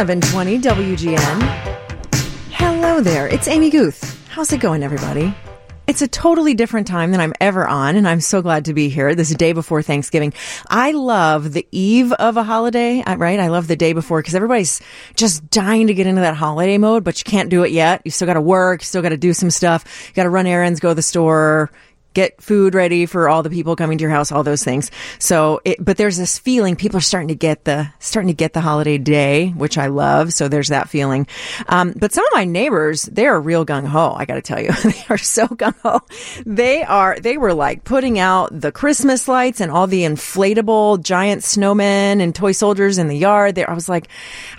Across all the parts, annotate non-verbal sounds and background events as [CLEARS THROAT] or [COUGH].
720 WGN. Hello there. It's Amy Guth. How's it going, everybody? It's a totally different time than I'm ever on, and I'm so glad to be here this day before Thanksgiving. I love the eve of a holiday, uh, right? I love the day before because everybody's just dying to get into that holiday mode, but you can't do it yet. You still got to work, you still got to do some stuff, you got to run errands, go to the store, get food ready for all the people coming to your house, all those things. So, it, but there's this feeling people are starting to get the starting to get the holiday day, which I love. So there's that feeling. Um, but some of my neighbors, they are real gung ho. I got to tell you, [LAUGHS] they are so gung ho. They are. They were like putting out the Christmas lights and all the inflatable giant snowmen and toy soldiers in the yard. There, I was like,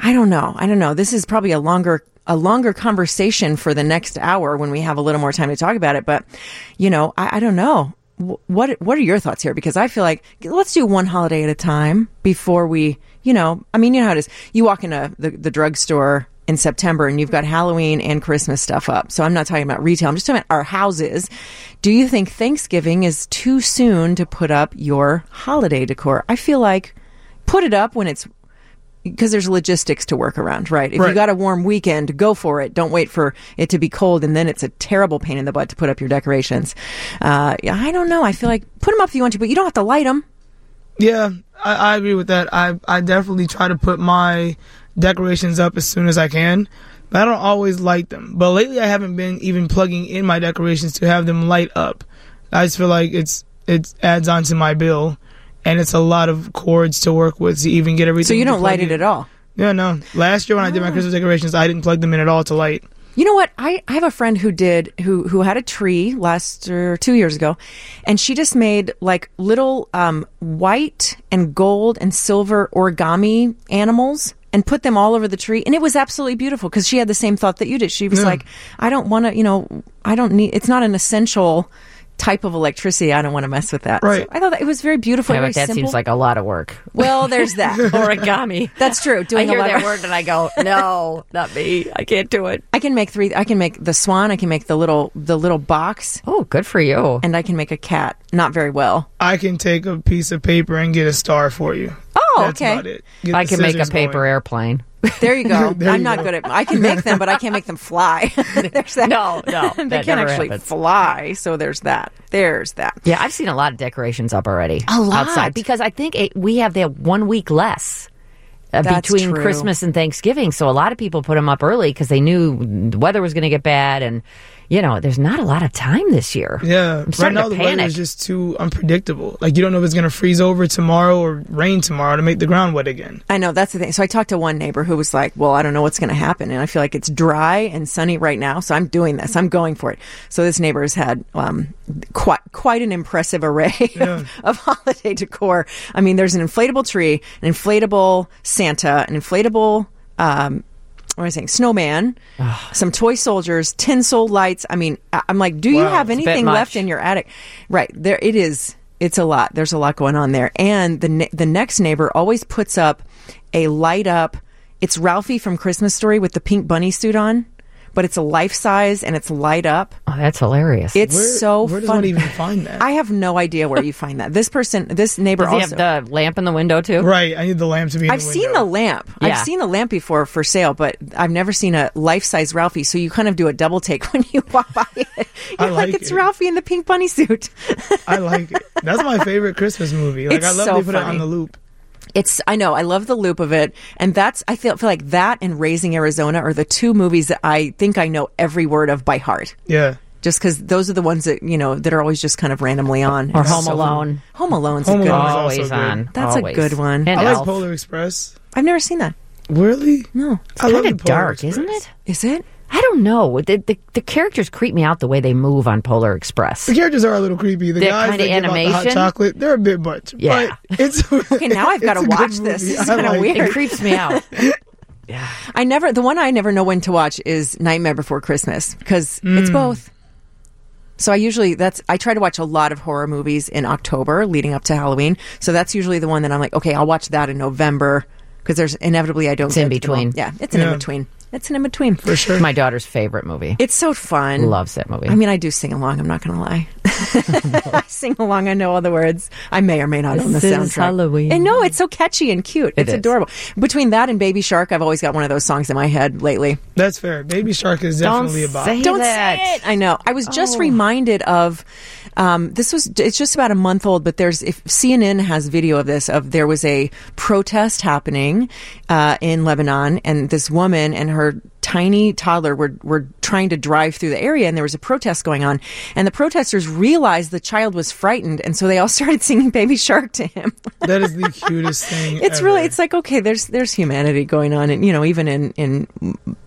I don't know, I don't know. This is probably a longer a longer conversation for the next hour when we have a little more time to talk about it. But, you know, I, I don't know. What what are your thoughts here? Because I feel like let's do one holiday at a time before we, you know, I mean, you know how it is. You walk into the, the drugstore in September and you've got Halloween and Christmas stuff up. So I'm not talking about retail. I'm just talking about our houses. Do you think Thanksgiving is too soon to put up your holiday decor? I feel like put it up when it's because there's logistics to work around, right? If Right. you got a warm weekend, go for it. Don't wait for it to be cold, and then it's a terrible pain in the butt to put up your decorations. Uh, I don't know. I feel like put them up if you want to, but you don't have to light them. Yeah, I, I agree with that. I I definitely try to put my decorations up as soon as I can. But I don't always light them. But lately, I haven't been even plugging in my decorations to have them light up. I just feel like it's it adds on to my bill, and it's a lot of cords to work with to even get everything. So you don't light it in. at all. Yeah, no. Last year when I did my Christmas decorations, I didn't plug them in at all to light. You know what? I, I have a friend who did who who had a tree last or two years ago, and she just made like little um, white and gold and silver origami animals and put them all over the tree, and it was absolutely beautiful because she had the same thought that you did. She was Yeah. like, I don't want to, you know, I don't need. It's not an essential type of electricity. I don't want to mess with that. Right. So I thought that it was very beautiful. Yeah, very but that simple. seems like a lot of work. well, there's that. [LAUGHS] Origami. That's true. I Doing hear a lot that of- word and I go, no, not me. I can't do it. I can make three. I can make the swan. I can make the little the little box, Oh, good for you. and I can make a cat. Not very well. I can take a piece of paper and get a star for you. Oh, That's okay. about it. I can make a paper going. airplane. There you go. [LAUGHS] There I'm you not go. good at. I can make them, but I can't make them fly. [LAUGHS] [LAUGHS] there's that. No, no, they can't actually happens. fly. So there's that. There's that. Yeah, I've seen a lot of decorations up already. A lot. outside because I think it, we have that one week less. Uh, between true. Christmas and Thanksgiving, so a lot of people put them up early because they knew the weather was going to get bad, and you know, there's not a lot of time this year. Yeah, I'm right now to the weather is just too unpredictable. Like you don't know if it's gonna freeze over tomorrow or rain tomorrow to make the ground wet again. I know that's the thing. So I talked to one neighbor who was like, "Well, I don't know what's going to happen, and I feel like it's dry and sunny right now, so I'm doing this. I'm going for it." So this neighbor has had um, quite quite an impressive array [LAUGHS] of, of holiday decor. I mean, there's an inflatable tree, an inflatable Santa, an inflatable. Um, what was I saying? Snowman, ah. some toy soldiers, tinsel lights. I mean, I- I'm like, do you Wow, have it's a bit anything much. left in your attic? Right there, it is. It's a lot. There's a lot going on there. And the ne- the next neighbor always puts up a light up. It's Ralphie from Christmas Story with the pink bunny suit on, but it's a life size and it's light up. Oh, that's hilarious. It's Where, so where does fun. one even find that? [LAUGHS] I have no idea where you find that. This person, this neighbor Does he also. have the lamp in the window too? right, I need the lamp to be. In I've the seen the lamp. Yeah. I've seen the lamp before for sale, but I've never seen a life size Ralphie. So you kind of do a double take [LAUGHS] when you walk by it. You're I like, like it's it. Ralphie in the pink bunny suit. I like it. That's my favorite Christmas movie. Like It's I love so they put it on the loop. It's I know I love the loop of it, and that's I feel feel like that and Raising Arizona are the two movies that I think I know every word of by heart. Yeah, Just because those are the ones that you know that are always just kind of randomly on. Or It's Home so fun. Alone. Home Alone's Home a good Alone one. is also Always good. on. That's a good one. And I like Elf. Polar Express. I've never seen that. Really? No, It's Kind of Polar dark, isn't it? is it? I don't know. The, the the characters creep me out the way they move on Polar Express. The characters are a little creepy. The That guys kinda that give out the hot chocolate, they're a bit much. Yeah. but it's [LAUGHS] Okay, now I've got to it's a good watch this. It's kind of like weird. it. It creeps me out. [LAUGHS] Yeah, I never the one I never know when to watch is Nightmare Before Christmas because it's Mm. both. So I usually that's I try to watch a lot of horror movies in October leading up to Halloween. So that's usually the one that I'm like, okay, I'll watch that in November because there's inevitably I don't. It's in get to them all. between. Yeah, it's an Yeah. in between. It's an in between. for sure. My daughter's favorite movie. It's so fun. Loves that movie. I mean, I do sing along. I'm not going to lie. [LAUGHS] I sing along. I know all the words. I may or may not own the This soundtrack. is Halloween. And no, it's so catchy and cute. It it's is. adorable. Between that and Baby Shark, I've always got one of those songs in my head lately. That's fair. Baby Shark is Don't definitely a bop. say Don't that. say it. I know. I was just Oh. reminded of um, this was it's just about a month old, but there's if CNN has video of this of there was a protest happening uh, in Lebanon, and this woman and her her tiny toddler were were trying to drive through the area, and there was a protest going on, and the protesters realized the child was frightened, and so they all [LAUGHS] started singing "Baby Shark" to him. [LAUGHS] That is the cutest thing. It's ever. really it's like okay, there's there's humanity going on, and you know even in in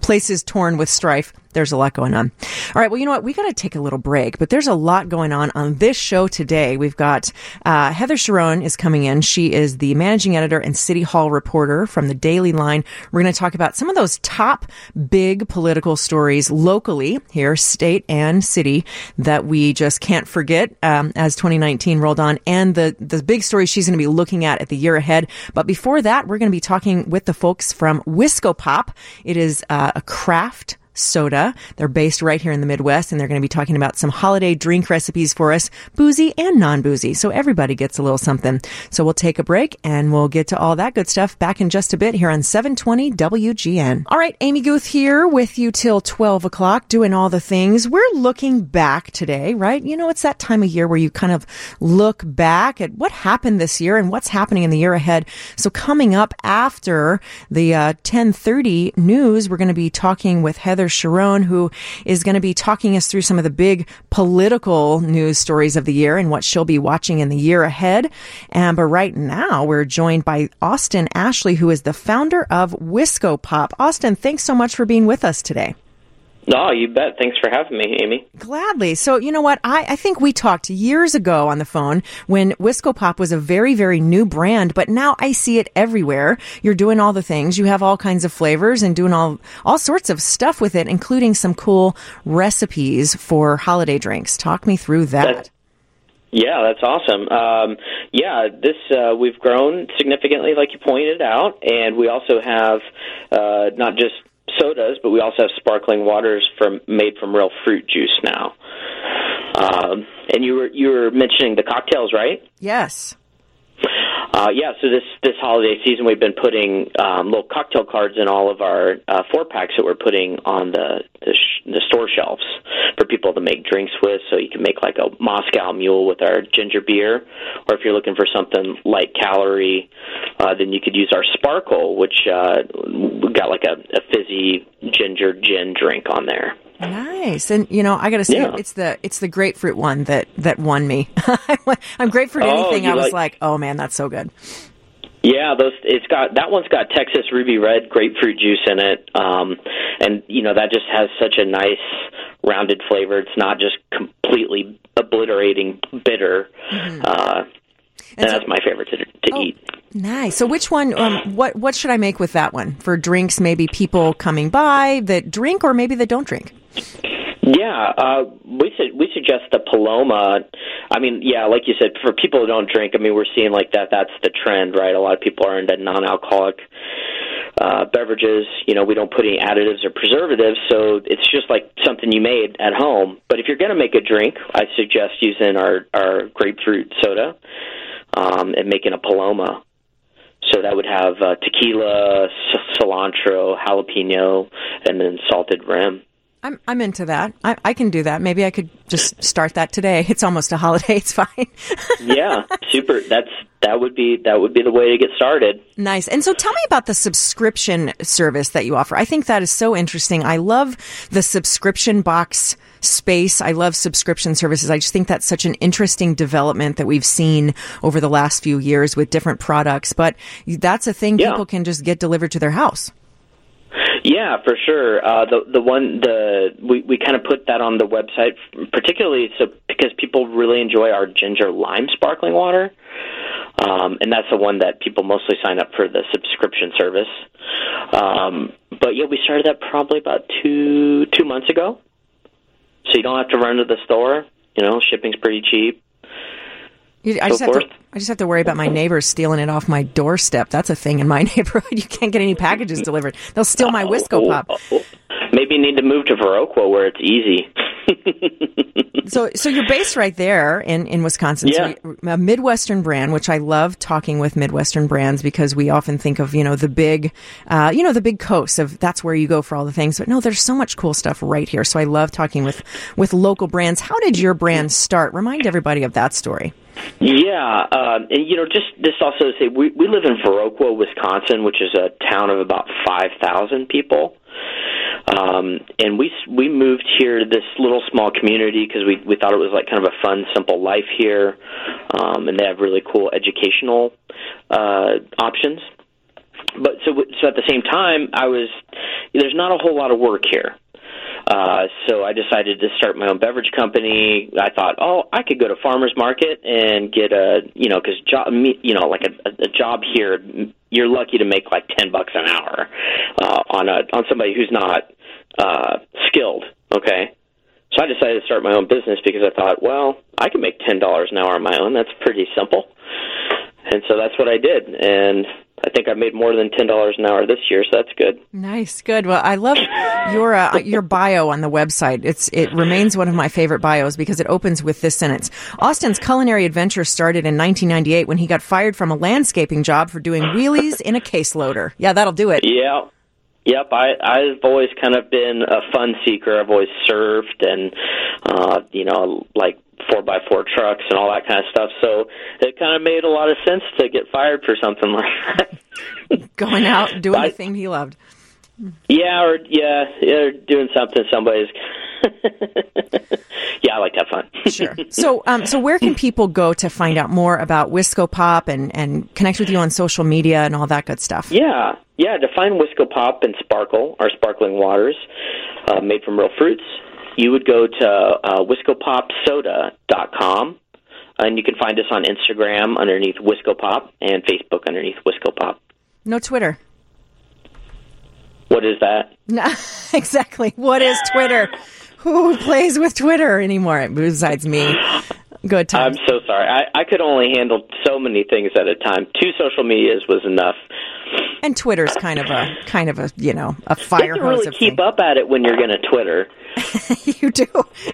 places torn with strife, there's a lot going on. All right, well you know what, we got to take a little break, but there's a lot going on on this show today. We've got uh, Heather Cherone is coming in. She is the managing editor and city hall reporter from the Daily Line. We're going to talk about some of those top big political stories locally here, state and city, that we just can't forget um, as 2019 rolled on, and the the big stories she's going to be looking at at the year ahead. But before that, we're going to be talking with the folks from Wisco Pop. It is uh, a craft soda. They're based right here in the Midwest, and they're going to be talking about some holiday drink recipes for us, boozy and non-boozy. So everybody gets a little something. So we'll take a break, and we'll get to all that good stuff back in just a bit here on 720 WGN. All right, Amy Guth here with you till 12 o'clock, doing all the things. We're looking back today, right? You know, it's that time of year where you kind of look back at what happened this year and what's happening in the year ahead. So coming up after the uh, 1030 news, we're going to be talking with Heather Cherone, who is going to be talking us through some of the big political news stories of the year and what she'll be watching in the year ahead. And but right now, we're joined by Austin Ashley, who is the founder of Wisco Pop. Austin, thanks so much for being with us today. No, you bet. Thanks for having me, Amy. Gladly. So, you know what? I, I think we talked years ago on the phone when Wisco Pop was a very, very new brand, but now I see it everywhere. You're doing all the things. You have all kinds of flavors and doing all, all sorts of stuff with it, including some cool recipes for holiday drinks. Talk me through that. That- Yeah, that's awesome. Um, yeah, this uh, we've grown significantly, like you pointed out, and we also have uh, not just sodas, but we also have sparkling waters from made from real fruit juice now. Um, and you were you were mentioning the cocktails, right? Yes. Uh, yeah, so this this holiday season, we've been putting um, little cocktail cards in all of our uh, four packs that we're putting on the the, sh- the store shelves for people to make drinks with. So you can make like a Moscow Mule with our ginger beer, or if you're looking for something light calorie, uh, then you could use our Sparkle, which uh, got like a, a fizzy ginger gin drink on there. Nice. And you know, I got to say Yeah. it's the it's the grapefruit one that that won me. [LAUGHS] I'm grapefruit Oh, anything. I was like- like, "Oh man, that's so good." Yeah, those it's got that one's got Texas ruby red grapefruit juice in it, um, and you know that just has such a nice rounded flavor. It's not just completely obliterating bitter, uh, and, Mm-hmm. And so- that's my favorite to, to Oh, eat. Nice. So which one um what what should I make with that one? For drinks maybe people coming by that drink or maybe that don't drink? Yeah, uh, we su- we suggest the Paloma. I mean, yeah, like you said, for people who don't drink, I mean, we're seeing like that. That's the trend, right? A lot of people are into non-alcoholic uh, beverages. You know, we don't put any additives or preservatives, so it's just like something you made at home. But if you're going to make a drink, I suggest using our our grapefruit soda um, and making a Paloma. So that would have uh, tequila, c- cilantro, jalapeno, and then salted rim. I'm I'm into that. I, I can do that. Maybe I could just start that today. [LAUGHS] It's almost a holiday. [LAUGHS] It's fine. [LAUGHS] yeah, super. That's that would be that would be the way to get started. Nice. And so tell me about the subscription service that you offer. I think that is so interesting. I love the subscription box space. I love subscription services. I just think that's such an interesting development that we've seen over the last few years with different products. But that's a thing Yeah. people can just get delivered to their house. Yeah, for sure. Uh, the the one the we we kind of put that on the website, particularly so because people really enjoy our ginger lime sparkling water, um, and that's the one that people mostly sign up for the subscription service. Um, but yeah, we started that probably about two two months ago, so you don't have to run to the store. You know, shipping's pretty cheap. You- I So just have to. I just have to worry about my neighbors stealing it off my doorstep. That's a thing in my [LAUGHS] neighborhood. You can't get any packages delivered. They'll steal my Wisco Oh, pop. Maybe you need to move to Viroqua where it's easy. [LAUGHS] so, so you're based right there in, in Wisconsin. Yeah. So a Midwestern brand, which I love talking with Midwestern brands because we often think of, you know, the big, uh, you know, the big coast of that's where you go for all the things. But no, there's so much cool stuff right here. So I love talking with, with local brands. How did your brand start? Remind everybody of that story. Yeah, um, and you know, just this also to say we we live in Viroqua, Wisconsin, which is a town of about five thousand people. Um, and we we moved here to this little small community because we we thought it was like kind of a fun, simple life here, um, and they have really cool educational uh, options. But so so at the same time, I was there's not a whole lot of work here. Uh, so I decided to start my own beverage company. I thought, oh, I could go to farmers market and get a, you know, because job, you know, like a, a job here, you're lucky to make like ten bucks an hour uh, on a on somebody who's not uh, skilled. Okay, so I decided to start my own business because I thought, well, I can make ten dollars an hour on my own. That's pretty simple. And so that's what I did, and I think I made more than ten dollars an hour this year, so that's good. Nice, good. Well, I love your uh, [LAUGHS] your bio on the website. It's it remains one of my favorite bios because it opens with this sentence: Austin's culinary adventure started in 1998 when he got fired from a landscaping job for doing wheelies in a case loader. Yeah, that'll do it. Yeah. Yep, I I've always kind of been a fun seeker. I've always served and uh you know like four by four trucks and all that kind of stuff. So it kind of made a lot of sense to get fired for something [LAUGHS] like that. Going out doing the thing he loved. Yeah, or yeah, yeah, doing something somebody's. [LAUGHS] yeah, I like to have fun. sure. So, um, so where can people go to find out more about Wisco Pop and and connect with you on social media and all that good stuff? Yeah, yeah. To find Wisco Pop and Sparkle, our sparkling waters uh, made from real fruits, you would go to uh, WiscoPopSoda.com, and you can find us on Instagram underneath Wisco Pop and Facebook underneath Wisco Pop. No Twitter. What is that? No, [LAUGHS] exactly. What is Twitter? [LAUGHS] Who [LAUGHS] plays with Twitter anymore besides me? Good time. I'm so sorry. I, I could only handle so many things at a time. Two social medias was enough. And Twitter's kind of a kind of a you know a fire you really keep thing. up at it when you're going to Twitter. [LAUGHS] you do.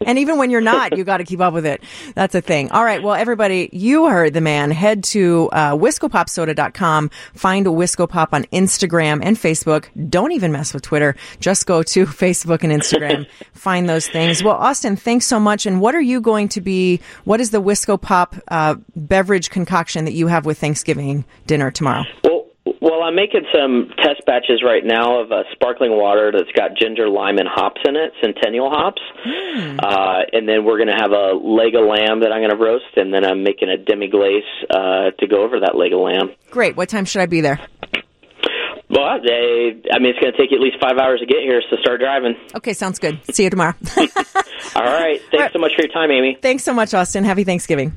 And even when you're not, you got to keep up with it. That's a thing. All right. Well, everybody, you heard the man. Head to uh, wiscopopsoda.com. Find Wisco Pop on Instagram and Facebook. Don't even mess with Twitter. Just go to [LAUGHS] Facebook and Instagram. [LAUGHS] find those things. Well, Austin, thanks so much. And what are you going to be, what is the Wisco Pop uh, beverage concoction that you have with Thanksgiving dinner tomorrow? Well, well, I'm making some test batches right now of a sparkling water that's got ginger, lime, and hops in it, Centennial hops. Uh, and then we're going to have a leg of lamb that I'm going to roast, and then I'm making a demi glace uh, to go over that leg of lamb. Great. What time should I be there? Well, they, I mean, it's going to take you at least five hours to get here, so start driving. Okay, sounds good. See you tomorrow. [LAUGHS] All right. Thanks so much for your time, Amy. Thanks so much, Austin. Happy Thanksgiving.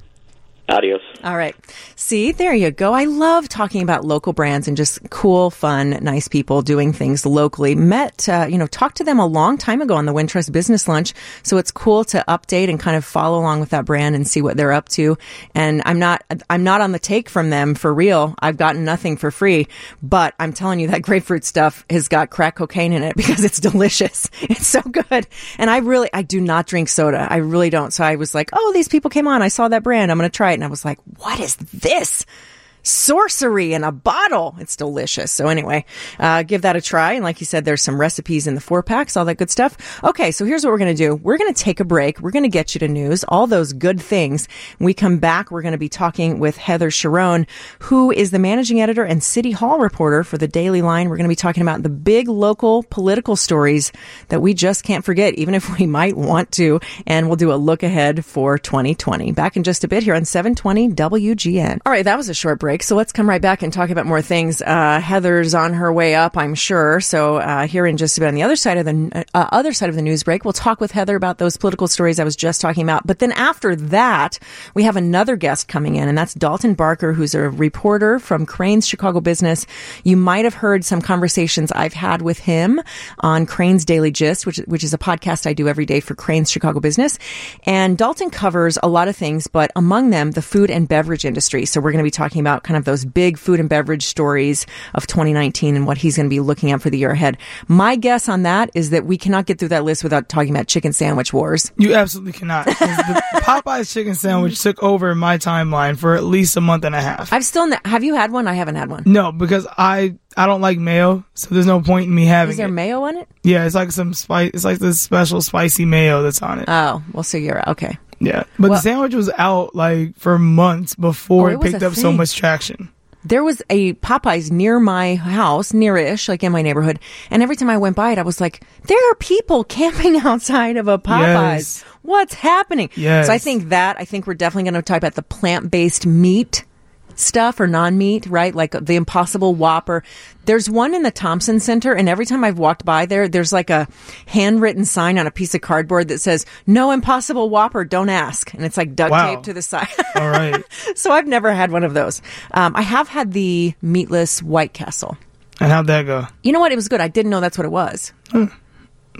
Adios. All right. See, there you go. I love talking about local brands and just cool, fun, nice people doing things locally. Met, uh, you know, talked to them a long time ago on the Wintrust Business Lunch. So it's cool to update and kind of follow along with that brand and see what they're up to. And I'm not, I'm not on the take from them for real. I've gotten nothing for free, but I'm telling you that grapefruit stuff has got crack cocaine in it [LAUGHS] because it's delicious. It's so good. And I really, I do not drink soda. I really don't. So I was like, oh, these people came on. I saw that brand. I'm going to try it. And I was like, what is this? Sorcery in a bottle. It's delicious. So anyway, uh, give that a try. And like you said, there's some recipes in the four packs, all that good stuff. Okay. So here's what we're going to do. We're going to take a break. We're going to get you to news, all those good things. When we come back, we're going to be talking with Heather Cherone, who is the managing editor and city hall reporter for the Daily Line. We're going to be talking about the big local political stories that we just can't forget, even if [LAUGHS] we might want to. And we'll do a look ahead for 2020. Back in just a bit here on 720 WGN. All right. That was a short break. So let's come right back and talk about more things. Uh, Heather's on her way up, I'm sure. So uh, here in just about on the other side of the uh, other side of the news break, we'll talk with Heather about those political stories I was just talking about. But then after that, we have another guest coming in, and that's Dalton Barker, who's a reporter from Crain's Chicago Business. You might have heard some conversations I've had with him on Crain's Daily Gist, which which is a podcast I do every day for Crain's Chicago Business. And Dalton covers a lot of things, but among them, the food and beverage industry. So we're going to be talking about about kind of those big food and beverage stories of 2019 and what he's going to be looking at for the year ahead. My guess on that is that we cannot get through that list without talking about chicken sandwich wars. You absolutely cannot. the [LAUGHS] Popeye's chicken sandwich took over my timeline for at least a month and a half. I've still, ne- have you had one? I haven't had one. no, because I I don't like mayo, so there's no point in me having Is there it. mayo on it? yeah, it's like some spice. It's like this special spicy mayo that's on it. Oh, well, so you're okay. Yeah, but well- the sandwich was out like for months before Oh, it it picked a up so much traction. There was a Popeyes near my house, nearish, like in my neighborhood. And every time I went by it, I was like, there are people camping [LAUGHS] outside of a Popeyes. Yes. What's happening? Yes. So I think that, I think we're definitely going to talk about the plant based meat stuff or non meat, right? Like the Impossible Whopper. There's one in the Thompson Center, and every time I've walked by there, there's like a handwritten sign on a piece of cardboard that says, No Impossible Whopper, don't ask. And it's like duct Wow. taped to the side. [LAUGHS] All right, so I've never had one of those. Um, I have had the meatless White Castle. and how'd that go? You know what? It was good. I didn't know that's what it was.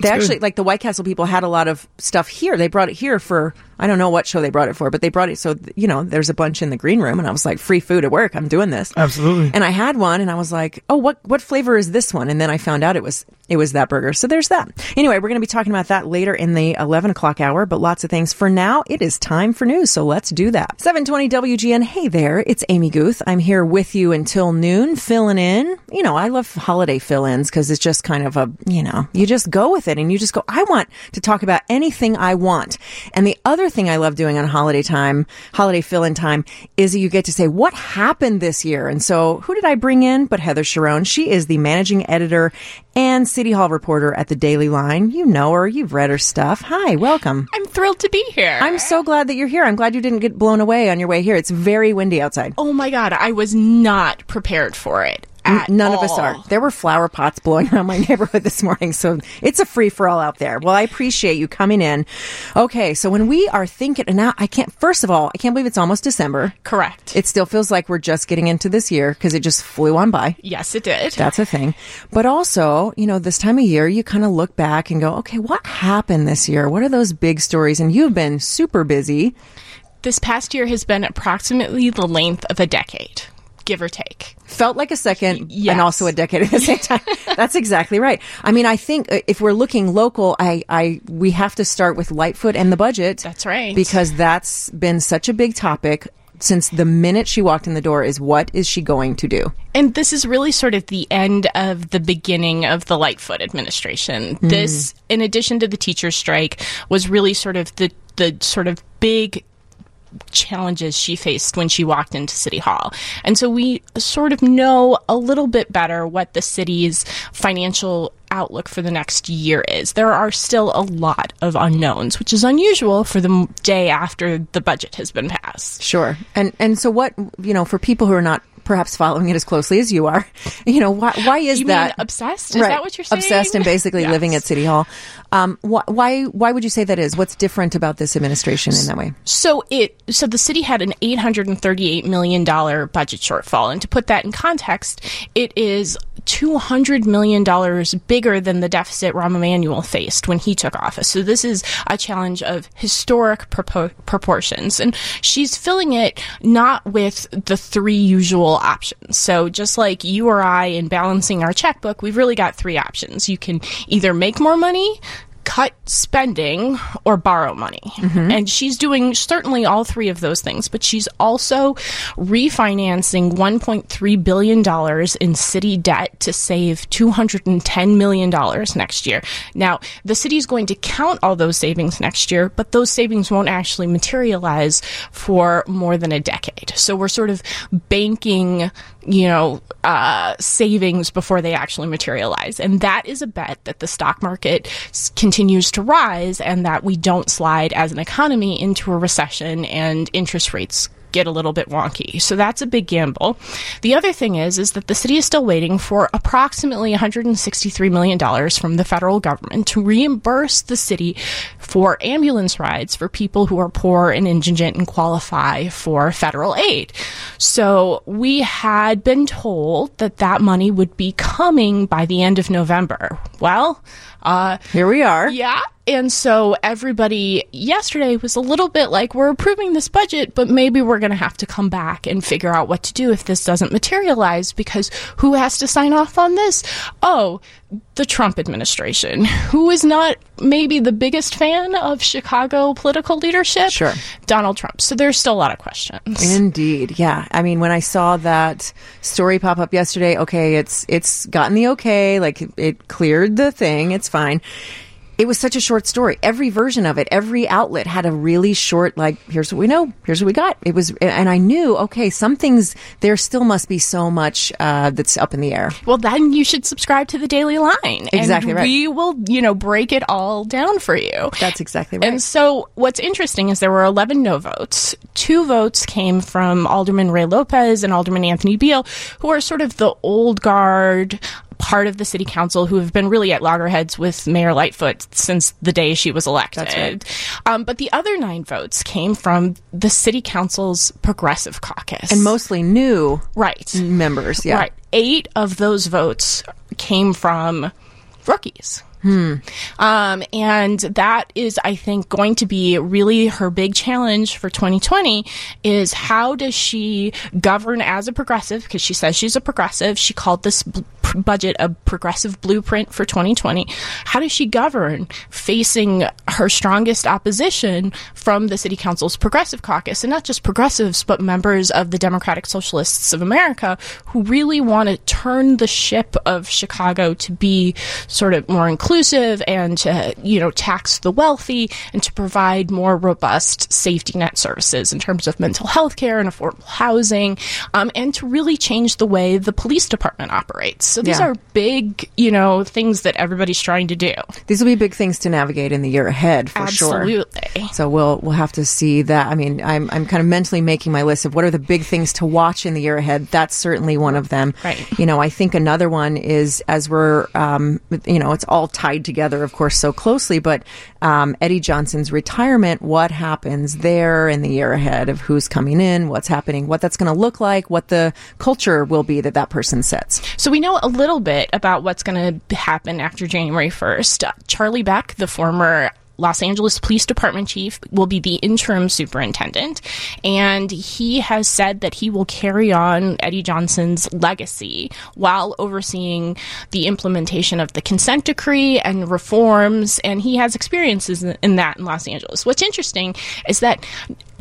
They actually, like the White Castle people had a lot of stuff here. They brought it here for, I don't know what show they brought it for, but they brought it. So, you know, there's a bunch in the green room and I was like, free food at work. I'm doing this. Absolutely. And I had one and I was like, oh, what, what flavor is this one? And then I found out it was, it was that burger. So there's that. Anyway, we're going to be talking about that later in the 11 o'clock hour, but lots of things. For now, it is time for news. So let's do that. 720 WGN. Hey there. It's Amy Guth. I'm here with you until noon, filling in. You know, I love holiday fill ins because it's just kind of a, you know, you just go with it and you just go, I want to talk about anything I want. And the other thing I love doing on holiday time, holiday fill in time, is that you get to say, what happened this year? And so who did I bring in but Heather Cherone? She is the managing editor and City Hall reporter at the Daily Line. You know her, you've read her stuff. Hi, welcome. I'm thrilled to be here. I'm so glad that you're here. I'm glad you didn't get blown away on your way here. It's very windy outside. oh my god, I was not prepared for it. At None of us are. There were flower pots blowing [LAUGHS] around my neighborhood this morning, so it's a free for all out there. Well, I appreciate you coming in. Okay, so when we are thinking, and now I can't, first of all, I can't believe it's almost December. Correct. It still feels like we're just getting into this year because it just flew on by. yes, it did. That's a thing. But also, you know, this time of year, you kind of look back and go, okay, what happened this year? What are those big stories? And you've been super busy. this past year has been approximately the length of a decade, give or take. felt like a second Yes. and also a decade at the same [LAUGHS] time. That's exactly right. I mean, I think uh, if we're looking local, I, I, we have to start with Lightfoot and the budget. That's right. Because that's been such a big topic since the minute she walked in the door is what is she going to do? And this is really sort of the end of the beginning of the Lightfoot administration. This, in addition to the teacher strike, was really sort of the the sort of big challenges she faced when she walked into City Hall. And so we sort of know a little bit better what the city's financial outlook for the next year is. There are still a lot of unknowns, which is unusual for the day after the budget has been passed. Sure. And, and so what, you know, for people who are not perhaps following it as closely as you are, [LAUGHS] you know, why, why is You that? mean obsessed? Is that what you're saying? Obsessed and basically [LAUGHS] Yes. living at City Hall. Um, wh- why, why would you say that is? What's different about this administration in that way? So it so the city had an eight hundred and thirty eight million dollar budget shortfall, and to put that in context, it is two hundred million dollars bigger than the deficit Rahm Emanuel faced when he took office. So this is a challenge of historic propo- proportions, and she's filling it not with the three usual options. So just like you or I in balancing our checkbook, we've really got three options. You can either make more money cut spending or borrow money. Mm-hmm. And she's doing certainly all three of those things, but she's also refinancing $1.3 billion in city debt to save $210 million next year. Now, the city's going to count all those savings next year, but those savings won't actually materialize for more than a decade. So we're sort of banking, you know, uh, savings before they actually materialize. And that is a bet that the stock market s- continues to rise and that we don't slide as an economy into a recession and interest rates get a little bit wonky. So that's a big gamble. The other thing is is that the city is still waiting for approximately 163 million dollars from the federal government to reimburse the city for ambulance rides for people who are poor and indigent and qualify for federal aid. So we had been told that that money would be coming by the end of November. Well, uh Here we are. yeah, and so everybody yesterday was a little bit like, we're approving this budget, but maybe we're going to have to come back and figure out what to do if this doesn't materialize because who has to sign off on this? Oh, the Trump administration, [LAUGHS] who is not maybe the biggest fan of Chicago political leadership. Sure. Donald Trump. So there's still a lot of questions. Indeed. Yeah. I mean, when I saw that story pop up yesterday, okay, it's it's gotten the okay, like it cleared the thing, it's fine. It was such a short story. Every version of it, every outlet had a really short, like, here's what we know, here's what we got. It was, and I knew, okay, some things, there still must be so much uh, that's up in the air. Well, then you should subscribe to the Daily Line. Exactly and right. We will, you know, break it all down for you. That's exactly right. And so, what's interesting is there were 11 no votes. Two votes came from Alderman Ray Lopez and Alderman Anthony Beale, who are sort of the old guard part of the city council who have been really at loggerheads with Mayor Lightfoot since the day she was elected. That's right. Um, but the other nine votes came from the city council's progressive caucus. and mostly new right. members. Yeah. Right. Eight of those votes came from rookies. Um, and that is, I think, going to be really her big challenge for 2020 is how does she govern as a progressive? Because she says she's a progressive. She called this budget a progressive blueprint for 2020. How does she govern facing her strongest opposition from the city council's progressive caucus? And not just progressives, but members of the Democratic Socialists of America who really want to turn the ship of Chicago to be sort of more inclusive and to, you know, tax the wealthy and to provide more robust safety net services in terms of mental health care and affordable housing, um, and to really change the way the police department operates. So these Yeah. are big, you know, things that everybody's trying to do. These will be big things to navigate in the year ahead for sure. Absolutely. So we'll we'll have to see that. I mean, I'm I'm kind of mentally making my list of what are the big things to watch in the year ahead. That's certainly one of them. Right. You know, I think another one is as we're um, you know, it's all tied together, of course, so closely. But um, Eddie Johnson's retirement, what happens there in the year ahead of who's coming in, what's happening, what that's going to look like, what the culture will be that that person sets. So we know a little bit about what's going to happen after January 1st. Uh, Charlie Beck, the former Los Angeles Police Department chief will be the interim superintendent, and he has said that he will carry on Eddie Johnson's legacy while overseeing the implementation of the consent decree and reforms. And he has experiences in, that in Los Angeles. What's interesting is that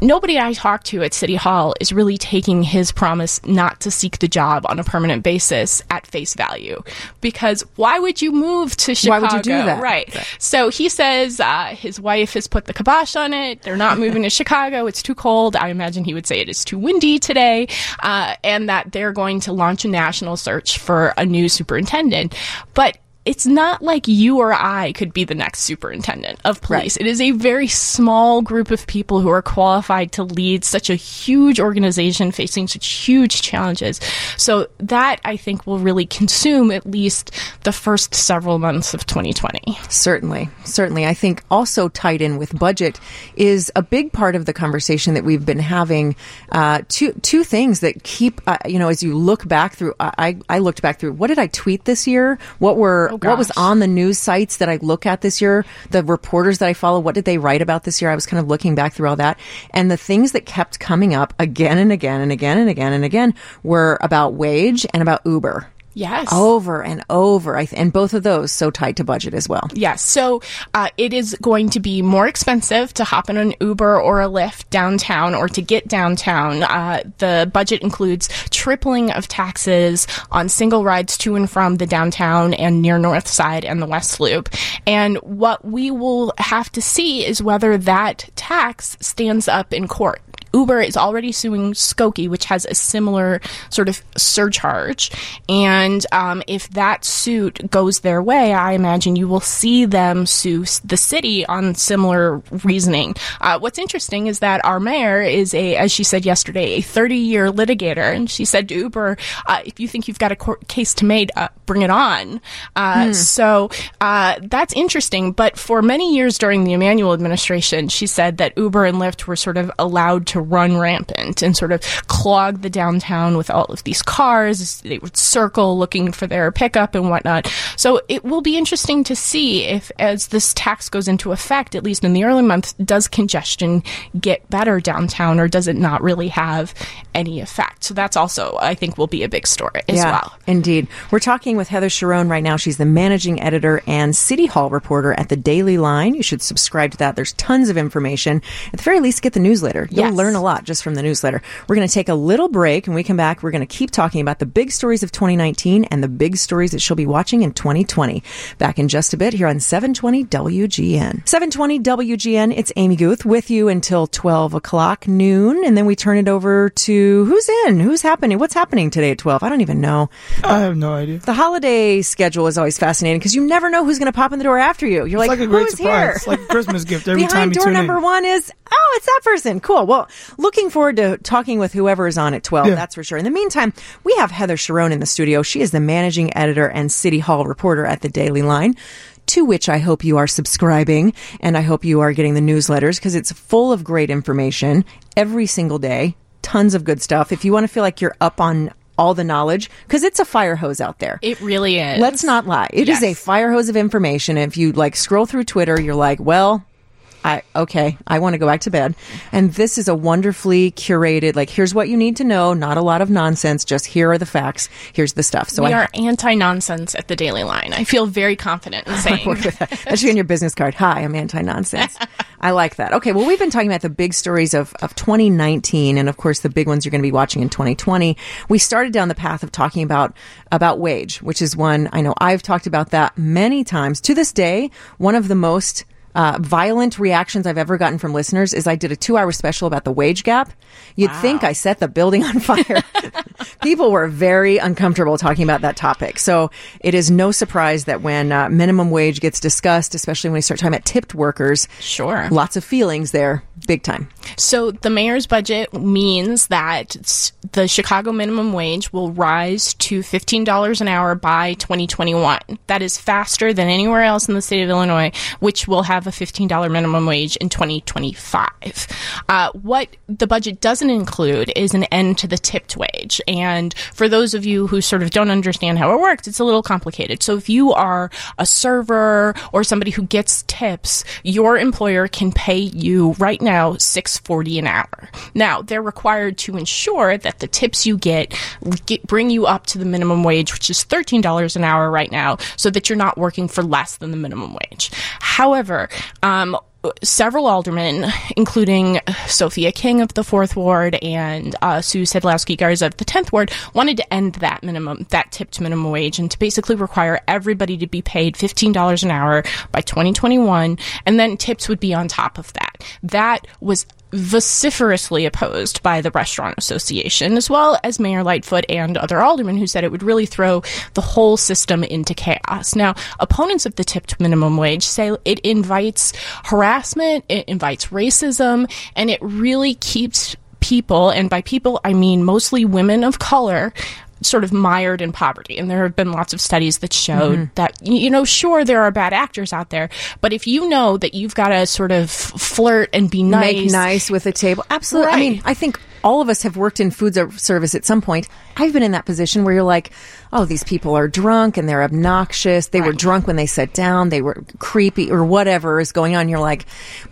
nobody I talk to at City Hall is really taking his promise not to seek the job on a permanent basis at face value. Because why would you move to Chicago? Why would you do that? Right. So he says uh, his wife has put the kibosh on it. They're not moving to [LAUGHS] Chicago. It's too cold. I imagine he would say it is too windy today. Uh, and that they're going to launch a national search for a new superintendent. But it's not like you or I could be the next superintendent of police. It is a very small group of people who are qualified to lead such a huge organization facing such huge challenges. So that I think will really consume at least the first several months of 2020. Certainly, certainly. I think also tied in with budget is a big part of the conversation that we've been having. Uh, two two things that keep uh, you know as you look back through. I I looked back through what did I tweet this year? What were what oh, was on the news sites that I look at this year? The reporters that I follow, what did they write about this year? I was kind of looking back through all that, and the things that kept coming up again and again and again and again and again were about wage and about Uber. Yes. Over and over, I th- and both of those so tied to budget as well. Yes. So uh, it is going to be more expensive to hop in an Uber or a Lyft downtown or to get downtown. Uh, the budget includes tripling of taxes on single rides to and from the downtown and near North Side and the West Loop. And what we will have to see is whether that tax stands up in court. Uber is already suing Skokie, which has a similar sort of surcharge. And um, if that suit goes their way, I imagine you will see them sue the city on similar reasoning. Uh, what's interesting is that our mayor is a, as she said yesterday, a 30 year litigator. And she said to Uber, uh, if you think you've got a court case to make, uh, bring it on. Uh, So uh, that's interesting. But for many years during the Emanuel administration, she said that Uber and Lyft were sort of allowed to run rampant and sort of clog the downtown with all of these cars. They would circle looking for their pickup and whatnot. So it will be interesting to see if, as this tax goes into effect, at least in the early months, does congestion get better downtown or does it not really have any effect? So that's also, I think, will be a big story as yeah, well. Indeed. We're talking with Heather Cherone right now. She's the managing editor and City Hall reporter at the Daily Line. You should subscribe to that. There's tons of information. At the very least, get the newsletter. You'll Yes. learn a lot just from the newsletter. We're going to take a little break. and we come back, we're going to keep talking about the big stories of 2019 and the big stories that she'll be watching in 2020. Back in just a bit here on 720 WGN. 720 WGN. It's Amy Guth with you until 12 o'clock noon. And then we turn it over to who's in? Who's happening? What's happening today at 12? I don't even know. I have no idea. The holiday schedule is always fascinating because you never know who's going to pop in the door after you. You're like, like a great who's surprise. here? It's like a Christmas gift every [LAUGHS] time Behind you door number in. one is, oh, it's that person. Cool. Well, looking forward to talking with whoever is on at 12. Yeah. That's for sure. In the meantime, we have Heather Cherone in the studio. She is the managing editor and City Hall reporter at the Daily Line. To which I hope you are subscribing and I hope you are getting the newsletters because it's full of great information every single day. Tons of good stuff. If you want to feel like you're up on all the knowledge, because it's a fire hose out there. It really is. Let's not lie. It is Yes. a fire hose of information. If you like scroll through Twitter, you're like, well, I okay, I want to go back to bed. And this is a wonderfully curated, like, here's what you need to know, not a lot of nonsense, just here are the facts, here's the stuff. So we I are anti nonsense at the Daily Line. I feel very confident in [LAUGHS] saying that. That should be on your business card. Hi, I'm anti nonsense. I like that. Okay, well, we've been talking about the big stories of, of 2019, and of course, the big ones you're going to be watching in 2020. We started down the path of talking about about wage, which is one I know I've talked about that many times. To this day, one of the most uh, violent reactions I've ever gotten from listeners is I did a two hour special about the wage gap. You'd think I set the building on [LAUGHS] fire. People were very uncomfortable talking about that topic. So it is no surprise that when uh, minimum wage gets discussed, especially when we start talking about tipped workers, Sure. lots of feelings there, big time. So the mayor's budget means that the Chicago minimum wage will rise to $15 an hour by 2021. That is faster than anywhere else in the state of Illinois, which will have a $15 minimum wage in 2025. Uh, what the budget doesn't include is an end to the tipped wage. And for those of you who sort of don't understand how it works, it's a little complicated. So if you are a server or somebody who gets tips, your employer can pay you right now 640 an hour. Now, they're required to ensure that the tips you get, get bring you up to the minimum wage, which is $13 an hour right now, so that you're not working for less than the minimum wage. However, um, several aldermen, including Sophia King of the Fourth Ward and uh, Sue Sadlowski Garza of the Tenth Ward, wanted to end that minimum, that tipped minimum wage, and to basically require everybody to be paid fifteen dollars an hour by 2021, and then tips would be on top of that. That was vociferously opposed by the Restaurant Association, as well as Mayor Lightfoot and other aldermen who said it would really throw the whole system into chaos. Now, opponents of the tipped minimum wage say it invites harassment, it invites racism, and it really keeps people, and by people I mean mostly women of color, sort of mired in poverty. And there have been lots of studies that showed mm-hmm. that, you know, sure, there are bad actors out there, but if you know that you've got to sort of flirt and be nice, Make nice with a table. Absolutely. I mean, I think all of us have worked in food ser- service at some point. I've been in that position where you're like, oh, these people are drunk and they're obnoxious. They were drunk when they sat down. They were creepy or whatever is going on. You're like,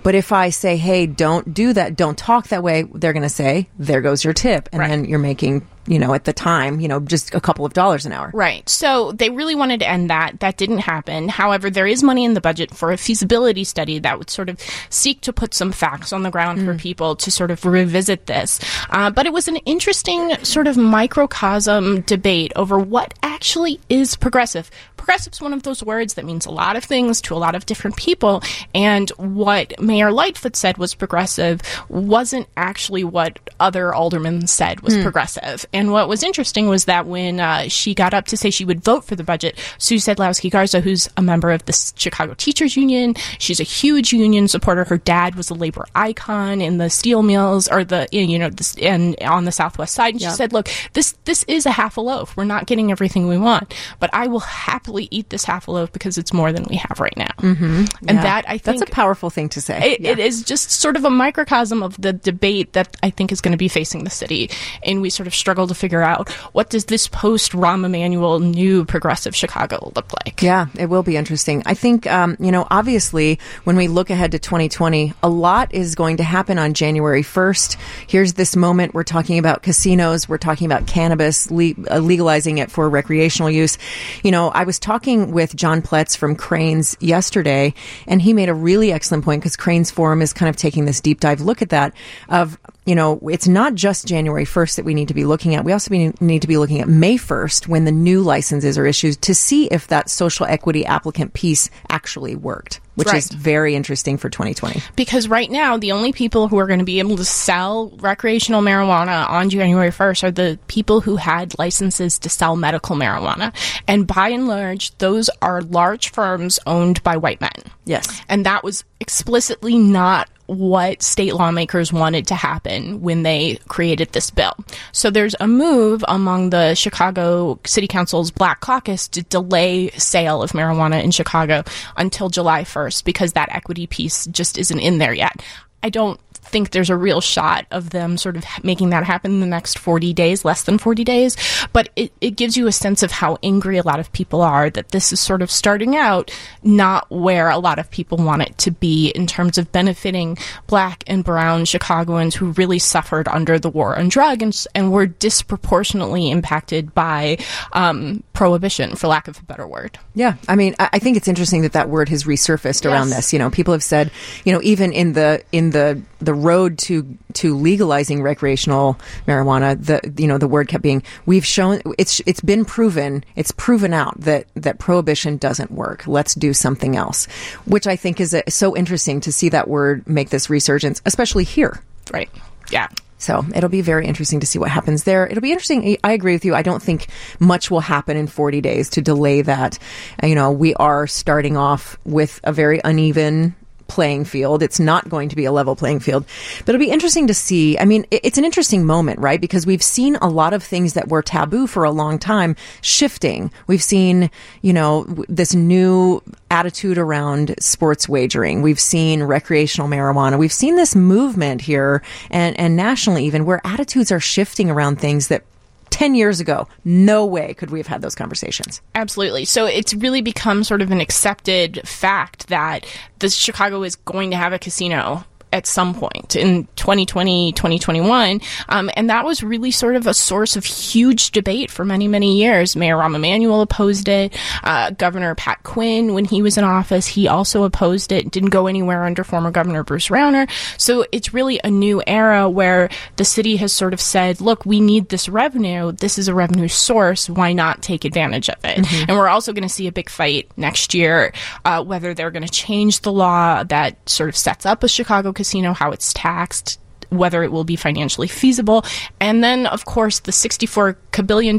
but if I say, hey, don't do that, don't talk that way, they're going to say, there goes your tip. And Right. then you're making, you know, at the time, you know, just a couple of dollars an hour. Right. So they really wanted to end that. That didn't happen. However, there is money in the budget for a feasibility study that would sort of seek to put some facts on the ground for people to sort of revisit this. Uh, but it was an interesting sort of microcosm debate over what actually is progressive. Progressive is one of those words that means a lot of things to a lot of different people. And what Mayor Lightfoot said was progressive wasn't actually what other aldermen said was progressive. And what was interesting was that when uh, she got up to say she would vote for the budget, Sue Sadlowski Garza, who's a member of the Chicago Teachers Union, she's a huge union supporter. Her dad was a labor icon in the steel mills or the you know the, and on the Southwest side. And she said, "Look, this this is a half a loaf. We're not getting everything we want. But I will happily eat this half a loaf because it's more than we have right now. Mm-hmm. And Yeah. that I think that's a powerful thing to say. it, it is just sort of a microcosm of the debate that I think is going to be facing the city, and we sort of struggle to figure out what does this post Rahm Emanuel new progressive Chicago look like. Yeah, it will be interesting. I think, um, you know, obviously, when we look ahead to 2020, a lot is going to happen on January 1st. Here's this moment. We're talking about casinos. We're talking about cannabis, le- uh, legalizing it for recreational use. You know, I was talking with John Pletz from Crain's yesterday, and he made a really excellent point because Crain's Forum is kind of taking this deep dive look at that of, you know, it's not just January 1st that we need to be looking at. We also need to be looking at May 1st when the new licenses are issued to see if that social equity applicant piece actually worked, which is very interesting for 2020. Because right now, the only people who are going to be able to sell recreational marijuana on January 1st are the people who had licenses to sell medical marijuana. And by and large, those are large firms owned by white men. Yes. And that was explicitly not what state lawmakers wanted to happen when they created this bill. So there's a move among the Chicago City Council's Black Caucus to delay sale of marijuana in Chicago until July 1st because that equity piece just isn't in there yet. I don't think there's a real shot of them sort of making that happen in the next 40 days, less than 40 days. But it, it gives you a sense of how angry a lot of people are that this is sort of starting out not where a lot of people want it to be in terms of benefiting black and brown Chicagoans who really suffered under the war on drugs and, and were disproportionately impacted by um, prohibition, for lack of a better word. Yeah, I mean, I I think it's interesting that that word has resurfaced around this. You know, people have said, you know, even in the in the the road to to legalizing recreational marijuana, the you know the word kept being, we've shown it's it's been proven, it's proven out that that prohibition doesn't work. Let's do something else, which I think is uh so interesting to see that word make this resurgence, especially here. Right. Yeah. So it'll be very interesting to see what happens there. It'll be interesting. I agree with you. I don't think much will happen in 40 days to delay that. You know, we are starting off with a very uneven playing field. It's not going to be a level playing field, but it'll be interesting to see. I mean, it's an interesting moment, right? Because we've seen a lot of things that were taboo for a long time shifting. We've seen, you know, this new attitude around sports wagering. We've seen recreational marijuana. We've seen this movement here and, and nationally even where attitudes are shifting around things that 10 years ago, no way could we have had those conversations. Absolutely. So it's really become sort of an accepted fact that the Chicago is going to have a casino at some point in 2020, 2021. Um, and that was really sort of a source of huge debate for many, many years. Mayor Rahm Emanuel opposed it. Uh, Governor Pat Quinn, when he was in office, he also opposed it. Didn't go anywhere under former Governor Bruce Rauner. So it's really a new era where the city has sort of said, look, we need this revenue. This is a revenue source. Why not take advantage of it? And we're also going to see a big fight next year, uh, whether they're going to change the law that sort of sets up a Chicago casino, how it's taxed, whether it will be financially feasible. And then, of course, the $64 billion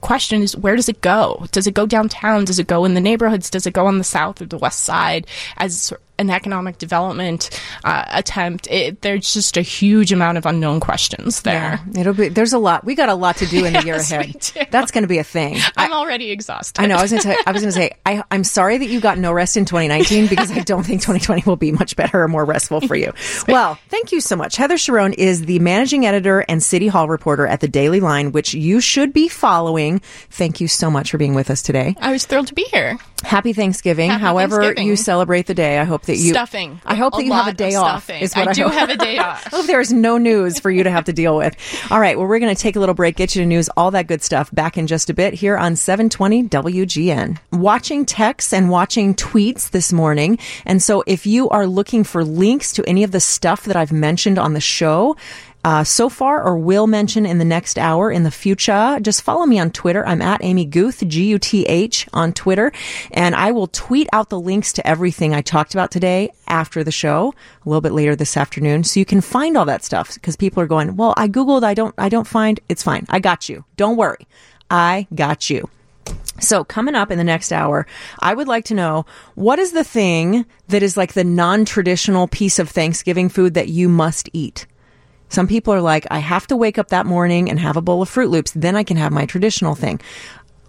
question is where does it go? Does it go downtown? Does it go in the neighborhoods? Does it go on the south or the west side as an economic development uh, attempt? It, there's just a huge amount of unknown questions there. It'll be, there's a lot. We got a lot to do in the [LAUGHS] year Yes, ahead. That's going to be a thing. I'm already exhausted. I know. I was going to. I was going to say. I, I'm sorry that you got no rest in 2019 [LAUGHS] because I don't think 2020 will be much better or more restful for you. [LAUGHS] Well, thank you so much. Heather Cherone is the managing editor and City Hall reporter at the Daily Line, which you should be following. Thank you so much for being with us today. I was thrilled to be here. Happy Thanksgiving. Happy However, Thanksgiving. you celebrate the day. I hope that you Stuffing. I hope that you have a day of off. stuffing. Is what I, I do hope. have a day [LAUGHS] off. I hope there's no news for you to have to deal with. All right. Well, we're going to take a little break, get you to news, all that good stuff. Back in just a bit here on 720 WGN. Watching texts and watching tweets this morning. And so if you are looking for links to any of the stuff that I've mentioned on the show, uh, so far or will mention in the next hour in the future, just follow me on Twitter. I'm at Amy Guth, G-U-T-H on Twitter, and I will tweet out the links to everything I talked about today after the show a little bit later this afternoon. So you can find all that stuff because people are going, well, I Googled, I don't, I don't find it's fine. I got you. Don't worry. I got you. So coming up in the next hour, I would like to know what is the thing that is like the non-traditional piece of Thanksgiving food that you must eat? Some people are like, I have to wake up that morning and have a bowl of Froot Loops, then I can have my traditional thing.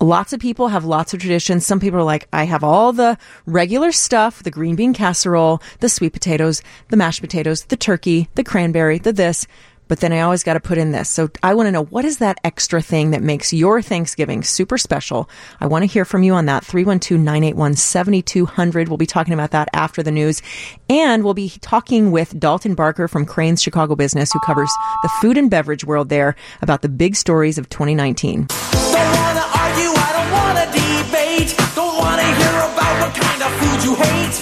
Lots of people have lots of traditions. Some people are like, I have all the regular stuff, the green bean casserole, the sweet potatoes, the mashed potatoes, the turkey, the cranberry, the this, but then I always got to put in this. So I want to know what is that extra thing that makes your Thanksgiving super special? I want to hear from you on that. 312-981-7200. We'll be talking about that after the news. And we'll be talking with Dalton Barker from Crain's Chicago Business, who covers the food and beverage world there about the big stories of 2019. Don't wanna argue, I don't wanna debate. Don't wanna hear about what kind of food you hate.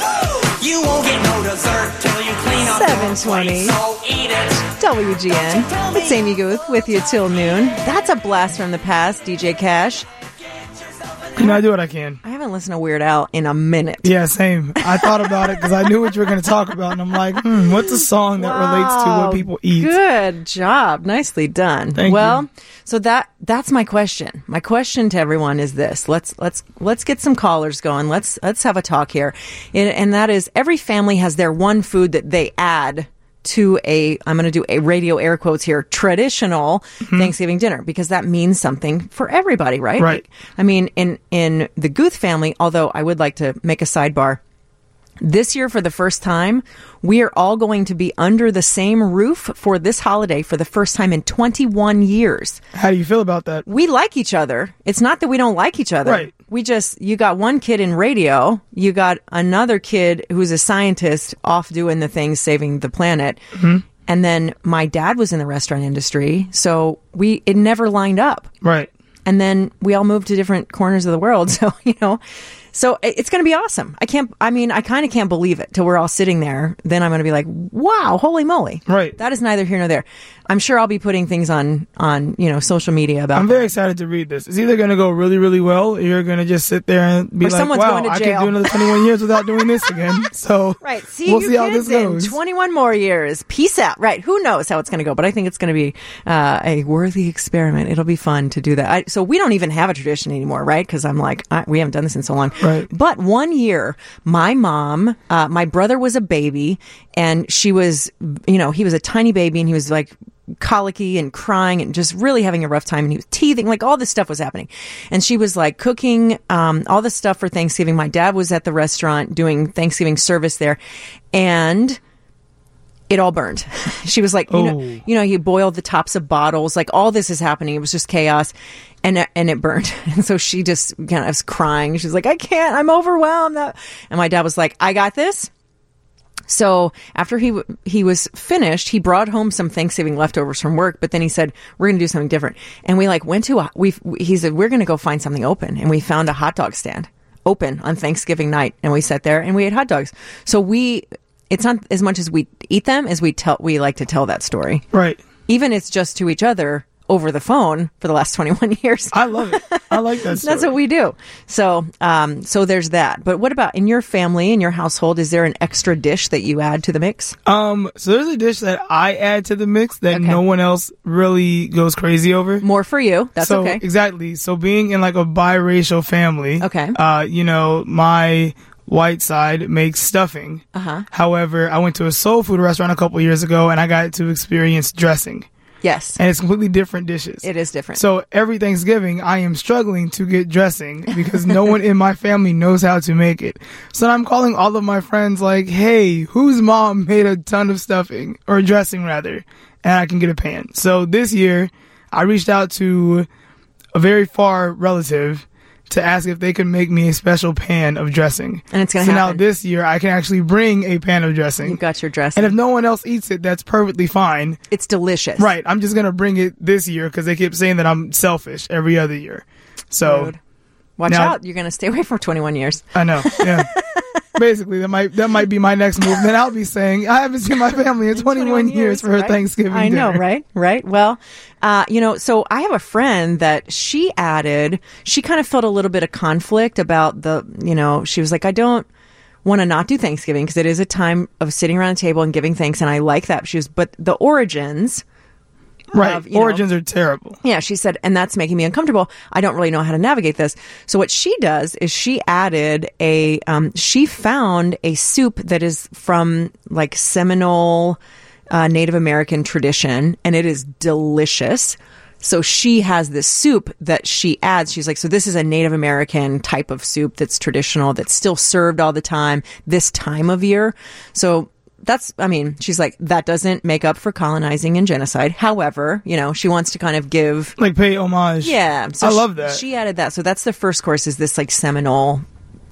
You won't get no dessert 720. plate, eat it. WGN. It's Amy Guth with you till noon. That's a blast from the past, DJ Cash. You know, I do what I can. I haven't listened to Weird Al in a minute. Yeah, same. I thought about it because I knew what you were going to talk about, and I'm like, hmm, what's a song that relates to what people eat? Good job. Nicely done. Thank well, you. so that that's my question. My question to everyone is this. Let's let's let's get some callers going. Let's let's have a talk here. And, and that is every family has their one food that they add to a I'm going to do a radio air quotes here traditional mm-hmm. Thanksgiving dinner because that means something for everybody, right? Right. I mean in in the Guth family, although I would like to make a sidebar this year, for the first time, we are all going to be under the same roof for this holiday for the first time in 21 years. How do you feel about that? We like each other. It's not that we don't like each other. Right. We just, you got one kid in radio, you got another kid who's a scientist off doing the things saving the planet. Mm-hmm. And then my dad was in the restaurant industry. So we, it never lined up Right. and then we all moved to different corners of the world. [LAUGHS] So you know, so it's going to be awesome. I can't. I mean, I kind of can't believe it till we're all sitting there. Then I'm going to be like, wow, holy moly! Right. That is neither here nor there. I'm sure I'll be putting things on on you know social media about. I'm that. very excited to read this. It's either going to go really, really well, or you're going to just sit there and be Or like, someone's wow, going to I jail." could do another 21 years without doing this [LAUGHS] again. So Right. See we'll you see how this in goes. 21 more years. Peace out. Right. Who knows how it's going to go, but I think it's going to be uh, a worthy experiment. It'll be fun to do that. I, so we don't even have a tradition anymore, right? Because I'm like, I, we haven't done this in so long. Right. But one year, my mom, uh, my brother was a baby and she was, you know, he was a tiny baby and he was like, colicky and crying and just really having a rough time and he was teething like all this stuff was happening. And she was like cooking um, all this stuff for thanksgiving. My dad was at the restaurant doing thanksgiving service there. And it all burned. [LAUGHS] she was like, you know, Oh. you know, you boiled the tops of bottles. Like all this is happening. It was just chaos, and and it burned. [LAUGHS] And so she just kind of was crying. She's like, I can't. I'm overwhelmed. And my dad was like, I got this. So after he w- he was finished, he brought home some Thanksgiving leftovers from work. But then he said, "We're going to do something different." And we like went to a we he said, "We're going to go find something open." And we found a hot dog stand open on Thanksgiving night, and we sat there and we ate hot dogs. So we it's not as much as we eat them as we tell we like to tell that story. Right. Even it's just to each other over the phone for the last [LAUGHS] 21 years. I love it. I like that. [LAUGHS] That's what we do. So, um, so there's that. But what about in your family, in your household? Is there an extra dish that you add to the mix? Um, so there's a dish that I add to the mix that Okay. no one else really goes crazy over. More for you. That's so okay. exactly. So being in like a biracial family, Okay. Uh, you know, my white side makes stuffing. Uh-huh. However, I went to a soul food restaurant a couple years ago and I got to experience dressing, Yes, and it's completely different dishes. it is different. So every Thanksgiving, I am struggling to get dressing because no one in my family knows how to make it. So I'm calling all of my friends like, "Hey, whose mom made a ton of stuffing or dressing rather, and I can get a pan." So this year, I reached out to a very far relative to ask if they could make me a special pan of dressing. And it's gonna so happen. now this year, I can actually bring a pan of dressing. You've got your dress. and if no one else eats it, that's perfectly fine. it's delicious. Right. I'm just gonna bring it this year because they keep saying that I'm selfish every other year. So Rude. Watch Now- out. You're going to stay away for 21 years. I know. Yeah. [LAUGHS] Basically, that might that might be my next move. Then I'll be saying I haven't seen my family in 21, years, for her right? Thanksgiving. I know, dinner. right? Right. Well, uh, you know, so I have a friend that she added, she kind of felt a little bit of conflict about the, you know, she was like, I don't want to not do Thanksgiving because it is a time of sitting around a table and giving thanks. And I like that. She was, but the origins, Right. Of, you know- Origins are terrible. yeah, she said, and that's making me uncomfortable. I don't really know how to navigate this. So what she does is she added a, um, she found a soup that is from like Seminole uh, Native American tradition, and it is delicious. So she has this soup that she adds. She's like, so this is a Native American type of soup that's traditional, that's still served all the time this time of year. So that's, I mean, she's like, that doesn't make up for colonizing and genocide. However, you know, she wants to kind of give Like pay homage. yeah, so I she- love that. She added that, so that's the first course. Is this like Seminole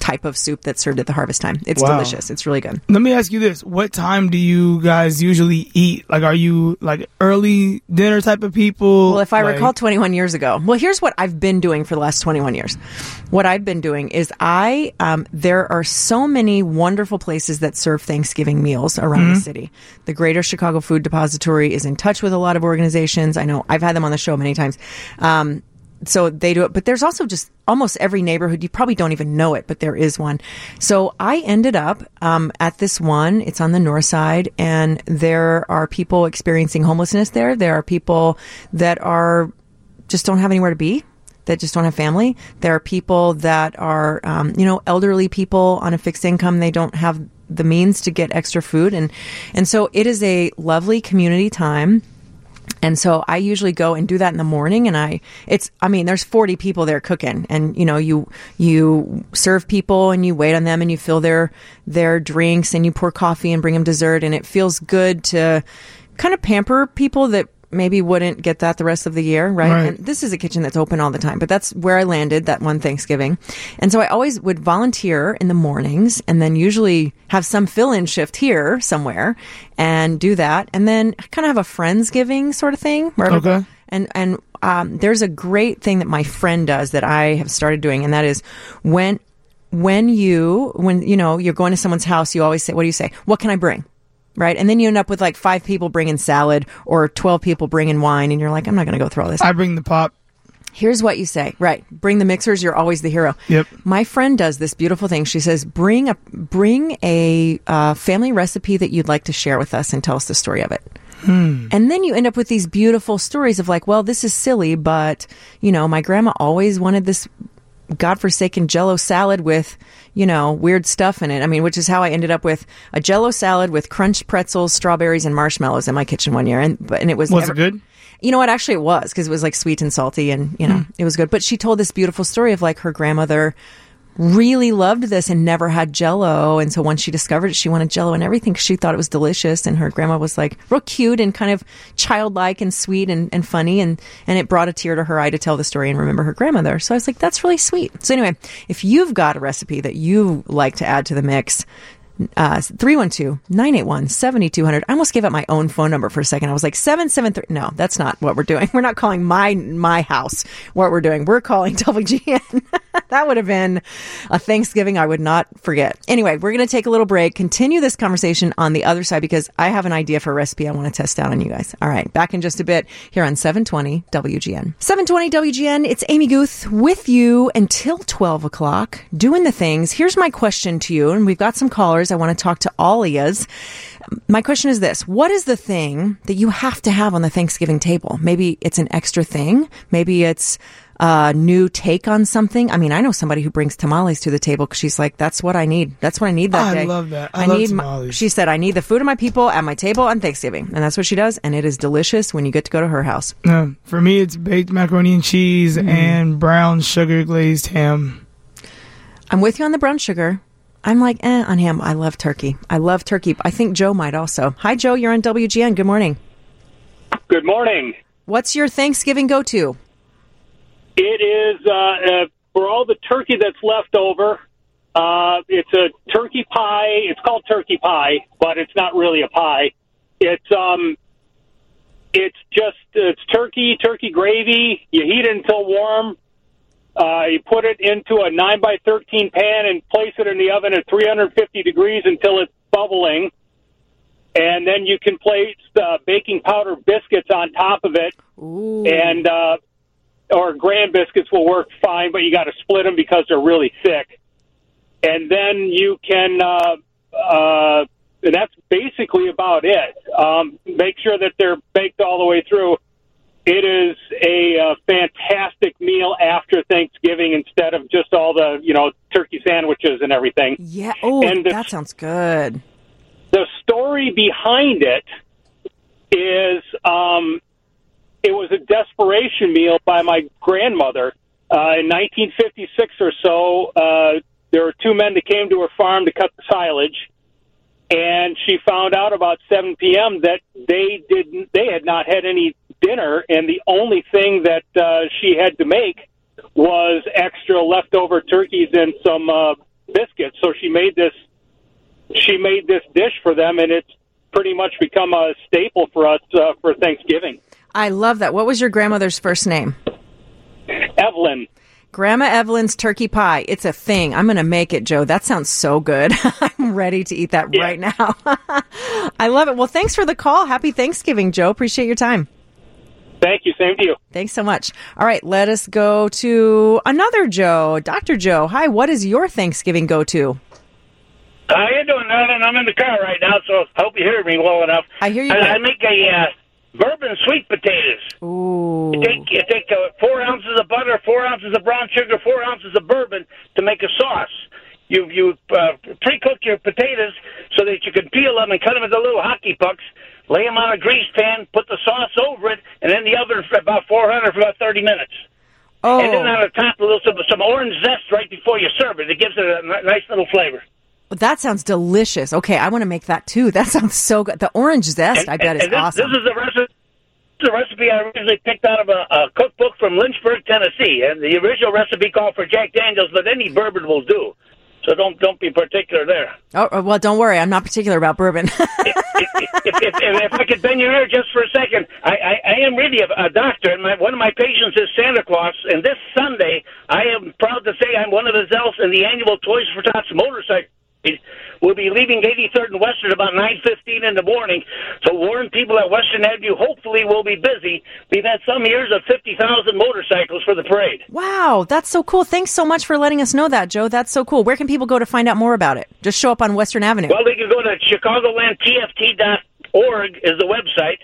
type of soup that's served at the harvest time? It's Wow. delicious. It's really good. Let me ask you this: What time do you guys usually eat? Like, are you like early dinner type of people? Well, if I Like- recall 21 years ago, well, here's what I've been doing for the last 21 years. What I've been doing is I, um, there are so many wonderful places that serve Thanksgiving meals around the city. The Greater Chicago Food Depository is in touch with a lot of organizations. I know I've had them on the show many times. Um, so they do it, but there's also just almost every neighborhood. You probably don't even know it, but there is one. So I ended up um, at this one. It's on the north side, and there are people experiencing homelessness there. There are people that are just don't have anywhere to be that just don't have family. There are people that are, um, you know, elderly people on a fixed income. They don't have the means to get extra food, and and so it is a lovely community time. And so I usually go and do that in the morning and I it's I mean there's 40 people there cooking and you know you you serve people and you wait on them and you fill their their drinks and you pour coffee and bring them dessert and it feels good to kind of pamper people that maybe wouldn't get that the rest of the year, right? Right. And this is a kitchen that's open all the time, but that's where I landed that one Thanksgiving. And so I always would volunteer in the mornings and then usually have some fill in shift here somewhere and do that. And then kind of have a Friendsgiving sort of thing. Where Okay. and and um, there's a great thing that my friend does that I have started doing, and that is when when you when you know you're going to someone's house, you always say, "What do you say? What can I bring?" Right, and then you end up with like five people bringing salad or twelve people bringing wine, and you're like, "I'm not going to go through all this." I bring the pop. Here's what you say. Right. Bring the mixers. You're always the hero. Yep. My friend does this beautiful thing. She says, bring a, bring a uh, family recipe that you'd like to share with us and tell us the story of it. And then you end up with these beautiful stories of like, well, this is silly, but you know, my grandma always wanted this godforsaken jello salad with, you know, weird stuff in it. I mean, which is how I ended up with a jello salad with crunched pretzels, strawberries, and marshmallows in my kitchen one year. And, but, and it was, Was never- it good? you know what? Actually, it was because it was like sweet and salty, and you know, hmm. it was good. But she told this beautiful story of like her grandmother really loved this and never had Jello, and so once she discovered it, she wanted Jello and everything 'cause she thought it was delicious. And her grandma was like real cute and kind of childlike and sweet and, and funny, and and it brought a tear to her eye to tell the story and remember her grandmother. So I was like, that's really sweet. So anyway, if you've got a recipe that you like to add to the mix. Uh, 312-981-7200. I almost gave up my own phone number for a second. I was like, 773. No, that's not what we're doing. [LAUGHS] We're not calling my, my house what we're doing. We're calling [LAUGHS] WGN. [LAUGHS] that would have been a Thanksgiving I would not forget. Anyway, we're going to take a little break, continue this conversation on the other side because I have an idea for a recipe I want to test out on you guys. All right. Back in just a bit here on 720 WGN. 720 WGN. It's Amy Guth with you until 12 o'clock doing the things. Here's my question to you. And we've got some callers. I want to talk to all. My question is this. What is the thing that you have to have on the Thanksgiving table? Maybe it's an extra thing. Maybe it's a new take on something. I mean, I know somebody who brings tamales to the table because she's like, that's what I need. That's what I need that I day. I love that. I love need my- tamales. she said, I need the food of my people at my table on Thanksgiving. And that's what she does. And it is delicious when you get to go to her house. For me, it's baked macaroni and cheese Mm-hmm. and brown sugar glazed ham. I'm with you on the brown sugar. I'm like, eh, on him. I love turkey. I love turkey. I think Joe might also. Hi, Joe. You're on WGN. Good morning. Good morning. What's your Thanksgiving go to? It is uh, uh, for all the turkey that's left over. Uh, it's a turkey pie. It's called turkey pie, but it's not really a pie. It's um, it's just it's turkey, turkey gravy. You heat it until warm. Uh, you put it into a nine by thirteen pan and place it in the oven at 350 degrees until it's bubbling. And then you can place uh, baking powder biscuits on top of it, and uh, or graham biscuits will work fine, but you got to split them because they're really thick. And then you can, uh, uh, and that's basically about it. Um, make sure that they're baked all the way through. It is a uh, fantastic meal after Thanksgiving instead of just all the, you know, turkey sandwiches and everything. Yeah. Oh, the- that sounds good. the story behind it is um, it was a desperation meal by my grandmother uh, in 1956 or so. Uh, there were two men that came to her farm to cut the silage, and she found out about 7 p.m. that they didn't, they had not had any dinner, and the only thing that uh, she had to make was extra leftover turkeys and some uh, biscuits. So she made this, she made this dish for them, and it's pretty much become a staple for us uh, for Thanksgiving. I love that. What was your grandmother's first name? Evelyn. Grandma Evelyn's turkey pie. It's a thing. I'm going to make it, Joe. That sounds so good. [LAUGHS] I'm ready to eat that Yeah. right now. [LAUGHS] I love it. Well, thanks for the call. Happy Thanksgiving, Joe. Appreciate your time. Thank you. Same to you. Thanks so much. All right, let us go to another Joe. Dr. Joe. Hi, what is your Thanksgiving go to? How you doing, Nathan? I'm in the car right now, so I hope you hear me well enough. I hear you I. I make a uh, bourbon sweet potatoes. Ooh. You take you take uh, four ounces of butter, four ounces of brown sugar, four ounces of bourbon to make a sauce. You you uh, pre-cook your potatoes so that you can peel them and cut them into little hockey pucks. Lay them on a grease pan, put the sauce over it, and in the oven for about 400 for about 30 minutes. Oh, And then oh. on the top, a little some, some orange zest right before you serve it. It gives it a n- nice little flavor. that sounds delicious. Okay, I want to make that too. [LAUGHS] That sounds so good. The orange zest, I bet, is and this, awesome. This is the recipe. The recipe I originally picked out of a, a cookbook from Lynchburg, Tennessee, and the original recipe called for Jack Daniels, but any bourbon will do. So don't don't be particular there. oh, oh, well, don't worry. I'm not particular about bourbon. [LAUGHS] if, if, if, if I could bend your ear just for a second, I, I, I am really a, a doctor, and my, one of my patients is Santa Claus. And this Sunday, I am proud to say I'm one of his elves in the annual Toys for Tots motorcycle. We'll be leaving 83rd and Western about 9:15 in the morning. So warn people at Western Avenue. Hopefully, we'll be busy. We've had some years of 50,000 motorcycles for the parade. wow, that's so cool. Thanks so much for letting us know that, Joe. That's so cool. Where can people go to find out more about it? Just show up on Western Avenue. Well, they can go to chicagolandtft.org is the website.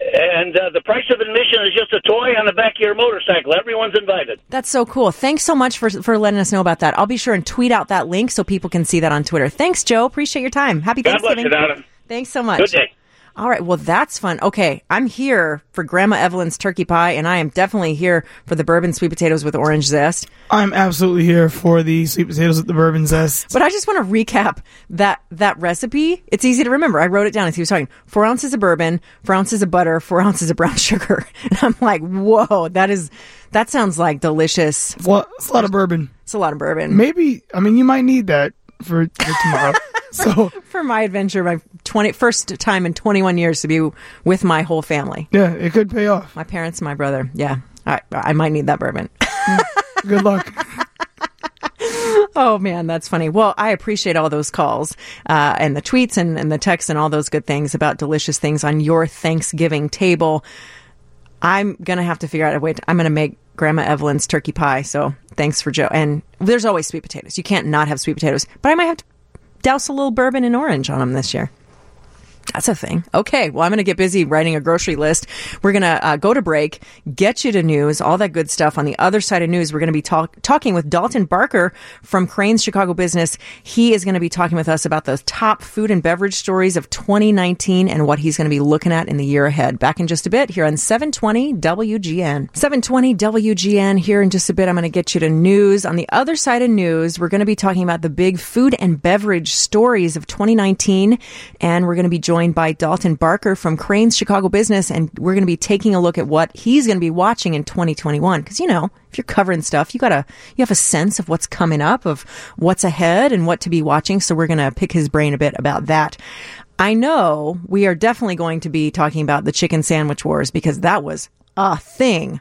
And uh, the price of admission is just a toy on the back of your motorcycle. Everyone's invited. That's so cool. Thanks so much for for letting us know about that. I'll be sure and tweet out that link so people can see that on Twitter. Thanks, Joe. Appreciate your time. Happy God bless Thanksgiving. you, Thanks so much. Good day. All right. Well, that's fun. Okay. I'm here for Grandma Evelyn's turkey pie, and I am definitely here for the bourbon sweet potatoes with orange zest. I'm absolutely here for the sweet potatoes with the bourbon zest. But I just want to recap that that recipe. It's easy to remember. I wrote it down as he was talking. Four ounces of bourbon, four ounces of butter, four ounces of brown [LAUGHS] sugar. And I'm like, whoa, that is that sounds like delicious. Well, it's a lot of bourbon. It's a lot of bourbon. Maybe I mean you might need that for, for tomorrow. [LAUGHS] so [LAUGHS] For my adventure, my 20, first time in 21 years to be with my whole family. yeah, it could pay off. My parents, my brother. Yeah. I, I might need that bourbon. Good luck. [LAUGHS] Oh man, that's funny. Well, I appreciate all those calls uh, and the tweets and, and the texts and all those good things about delicious things on your Thanksgiving table. I'm gonna have to figure out a way. To, I'm gonna make Grandma Evelyn's turkey pie. So thanks for Joe. And there's always sweet potatoes. You can't not have sweet potatoes. But I might have to douse a little bourbon and orange on them this year. That's a thing. Okay. Well, I'm going to get busy writing a grocery list. We're going to uh, go to break, get you to news, all that good stuff. On the other side of news, we're going to be talk- talking with Dalton Barker from Crain's Chicago Business. He is going to be talking with us about the top food and beverage stories of 2019 and what he's going to be looking at in the year ahead. Back in just a bit here on 720 WGN. 720 WGN. Here in just a bit, I'm going to get you to news. On the other side of news, we're going to be talking about the big food and beverage stories of 2019. And we're going to be joined by Dalton Barker from Crain's Chicago Business. And we're going to be taking a look at what he's going to be watching in 2021. Because, you know, if you're covering stuff, you got to, you have a sense of what's coming up, of what's ahead and what to be watching. So we're going to pick his brain a bit about that. I know we are definitely going to be talking about the chicken sandwich wars because that was a thing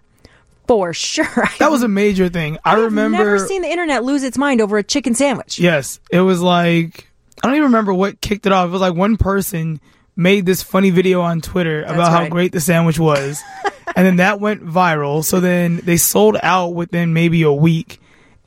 for sure. [LAUGHS] That was a major thing. I I've remember. never seen the internet lose its mind over a chicken sandwich. Yes, it was like I don't even remember what kicked it off. It was like one person made this funny video on Twitter about how great the sandwich was, [LAUGHS] and then that went viral. So then they sold out within maybe a week,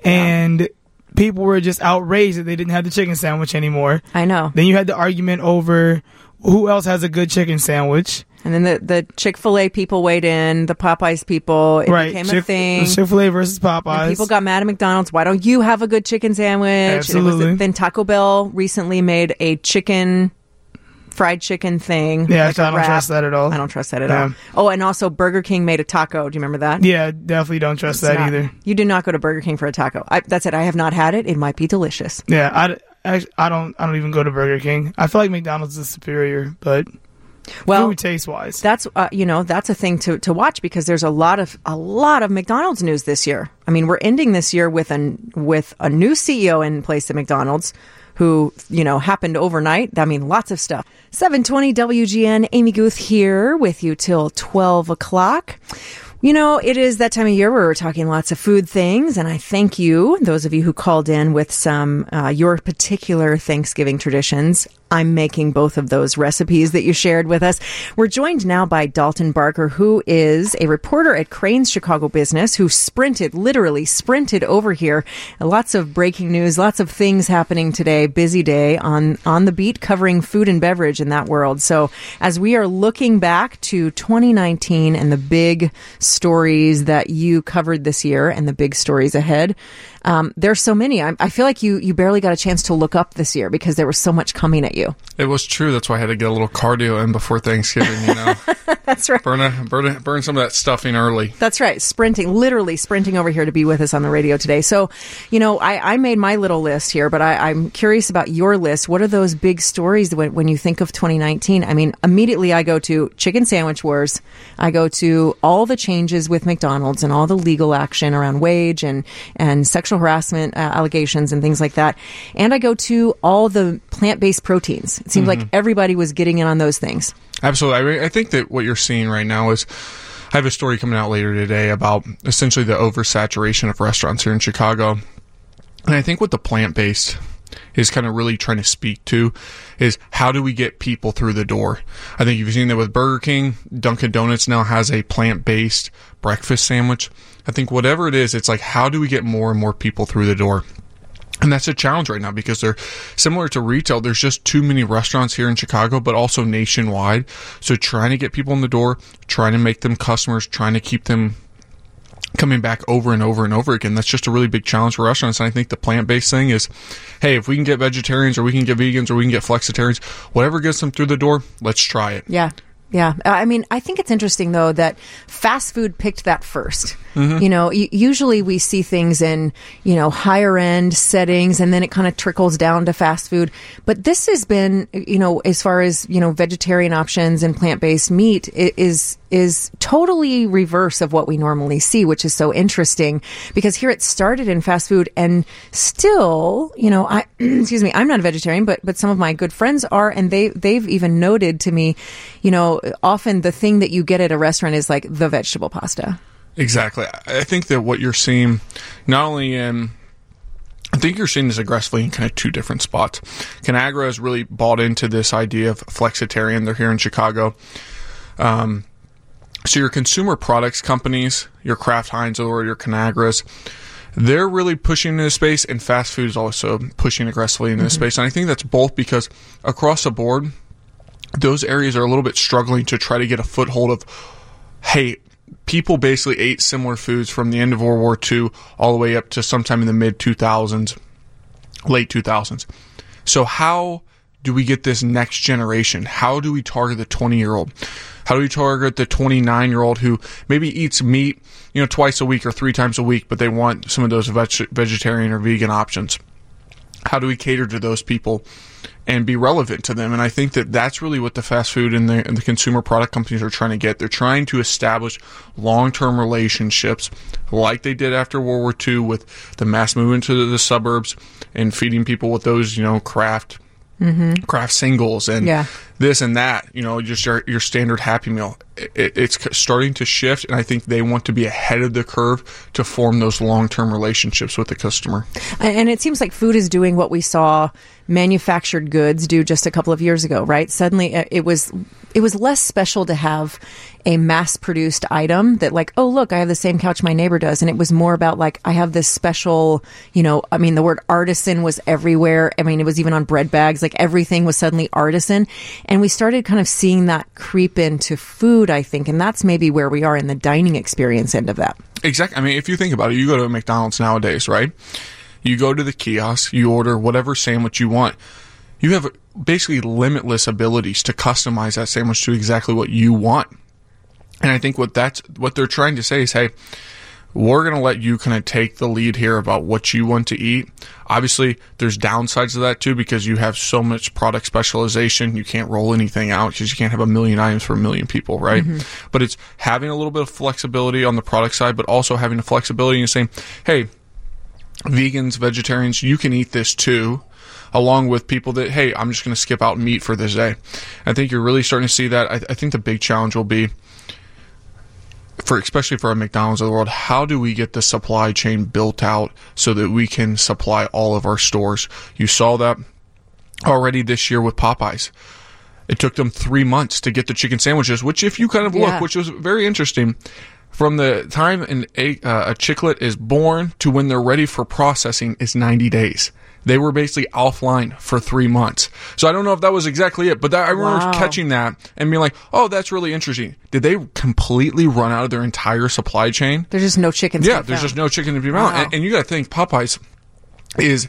and people were just outraged that they didn't have the chicken sandwich anymore. I know. Then you had the argument over who else has a good chicken sandwich. And then the, the Chick fil A people weighed in, the Popeyes people. It right, became a thing. Chick Fil A versus Popeyes. And people got mad at McDonald's. Why don't you have a good chicken sandwich? Was- Absolutely. then Taco Bell recently made a chicken fried chicken thing. Yeah, like I don't wrap. trust that at all. I don't trust that at Yeah. all. Oh, and also Burger King made a taco. Do you remember that? Yeah, definitely don't trust It's that not- either. You do not go to Burger King for a taco. I, that's it. I have not had it. It might be delicious. Yeah, I, I, I don't I don't even go to Burger King. I feel like McDonald's is superior, but Well, food taste wise. that's uh, you know that's a thing to, to watch because there's a lot of a lot of McDonald's news this year. I mean, we're ending this year with an with a new CEO in place at McDonald's who you know happened overnight. I mean, lots of stuff. 720 WGN, Amy Guth here with you till 12 o'clock. You know, it is that time of year where we're talking lots of food things, and I thank you, those of you who called in with some uh, your particular Thanksgiving traditions. I'm making both of those recipes that you shared with us. We're joined now by Dalton Barker, who is a reporter at Crain's Chicago Business, who sprinted, literally sprinted over here. Lots of breaking news, lots of things happening today. Busy day on on the beat, covering food and beverage in that world. So as we are looking back to 2019 and the big stories that you covered this year and the big stories ahead, um, there's so many. I, I feel like you you barely got a chance to look up this year because there was so much coming at you. It was true. That's why I had to get a little cardio in before Thanksgiving. You know, [LAUGHS] That's right. burn a, burn a, burn some of that stuffing early. That's right. Sprinting, literally sprinting over here to be with us on the radio today. So, you know, I, I made my little list here, but I, I'm curious about your list. What are those big stories when, when you think of 2019? I mean, immediately I go to chicken sandwich wars. I go to all the changes with McDonald's and all the legal action around wage and, and sexual harassment uh, allegations and things like that. And I go to all the plant based proteins. It seems like mm-hmm. everybody was getting in on those things. Absolutely. I, mean, I think that what you're seeing right now is I have a story coming out later today about essentially the oversaturation of restaurants here in Chicago. And I think what the plant based is kind of really trying to speak to is how do we get people through the door? I think you've seen that with Burger King. Dunkin' Donuts now has a plant based breakfast sandwich. I think whatever it is, it's like how do we get more and more people through the door? And that's a challenge right now because they're similar to retail. There's just too many restaurants here in Chicago, but also nationwide. So trying to get people in the door, trying to make them customers, trying to keep them coming back over and over and over again. That's just a really big challenge for restaurants. And I think the plant based thing is, hey, if we can get vegetarians or we can get vegans or we can get flexitarians, whatever gets them through the door, let's try it. Yeah. Yeah. Uh, I mean, I think it's interesting though that fast food picked that 1st You know, y- usually we see things in, you know, higher end settings and then it kind of trickles down to fast food. But this has been, you know, as far as, you know, vegetarian options and plant-based meat i- is is totally reverse of what we normally see, which is so interesting because here it started in fast food and still, you know, I [CLEARS THROAT] excuse me, I'm not a vegetarian, but but some of my good friends are and they they've even noted to me, you know, often the thing that you get at a restaurant is like the vegetable pasta. Exactly. I think that what you're seeing, not only in, I think you're seeing this aggressively in kind of two different spots. Conagra has really bought into this idea of flexitarian. They're here in Chicago. Um, so your consumer products companies, your Kraft Heinz or your Conagras, they're really pushing into this space, and fast food is also pushing aggressively into this mm-hmm. space. And I think that's both because across the board, those areas are a little bit struggling to try to get a foothold of, hey, people basically ate similar foods from the end of World War II all the way up to sometime in the mid 2000s, late 2000s. So how do we get this next generation? How do we target the 20 year old? How do we target the 29 year old who maybe eats meat, you know, twice a week or three times a week, but they want some of those veg- vegetarian or vegan options? how do we cater to those people and be relevant to them? And I think that that's really what the fast food and the, and the consumer product companies are trying to get. They're trying to establish long term relationships like they did after World War II with the mass movement to the, the suburbs and feeding people with those, you know, Kraft. Kraft singles and Yeah. this and that, you know, just your, your standard Happy Meal. It, it's starting to shift, and I think they want to be ahead of the curve to form those long term relationships with the customer. And and it seems like food is doing what we saw manufactured goods do just a couple of years ago, right? Suddenly uh, it was it was less special to have a mass produced item that like, oh look, I have the same couch my neighbor does and it was more about like I have this special, you know, I mean the word artisan was everywhere. I mean it was even on bread bags, like everything was suddenly artisan. And we started kind of seeing that creep into food, I think, and that's maybe where we are in the dining experience end of that. Exactly. I mean, if you think about it, you go to McDonald's nowadays, right? You go to the kiosk, you order whatever sandwich you want. you have basically limitless abilities to customize that sandwich to exactly what you want. And I think what that's what they're trying to say is, hey, we're going to let you kind of take the lead here about what you want to eat. Obviously, there's downsides to that too because you have so much product specialization. You can't roll anything out because you can't have a million items for a million people, right? Mm-hmm. But it's having a little bit of flexibility on the product side, but also having the flexibility and saying, hey, vegans, vegetarians, you can eat this too. Along with people that, hey, I'm just going to skip out meat for this day. I think you're really starting to see that. I, I think the big challenge will be for especially for a McDonald's of the world, how do we get the supply chain built out so that we can supply all of our stores? You saw that already this year with Popeyes. It took them three months to get the chicken sandwiches, which, if you kind of look, Yeah. which was very interesting, from the time an, a, uh, a chiclet is born to when they're ready for processing is 90 days. They were basically offline for three months. So I don't know if that was exactly it, but that, I remember Wow. catching that and being like, oh, that's really interesting. Did they completely run out of their entire supply chain? There's just no chicken. Yeah, there's just no chicken to be found. Wow. And, and you got to think Popeyes is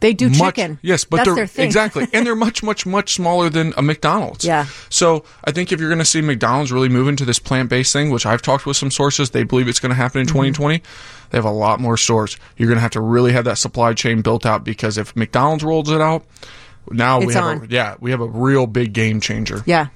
They do much, chicken. Yes, but That's they're their thing. exactly, and they're [LAUGHS] much, much, much smaller than a McDonald's. Yeah. So I think if you're going to see McDonald's really move into this plant-based thing, which I've talked with some sources, they believe it's going to happen in Mm-hmm. 2020. They have a lot more stores. You're going to have to really have that supply chain built out because if McDonald's rolls it out, now we have on. a yeah, we have a real big game changer. Yeah.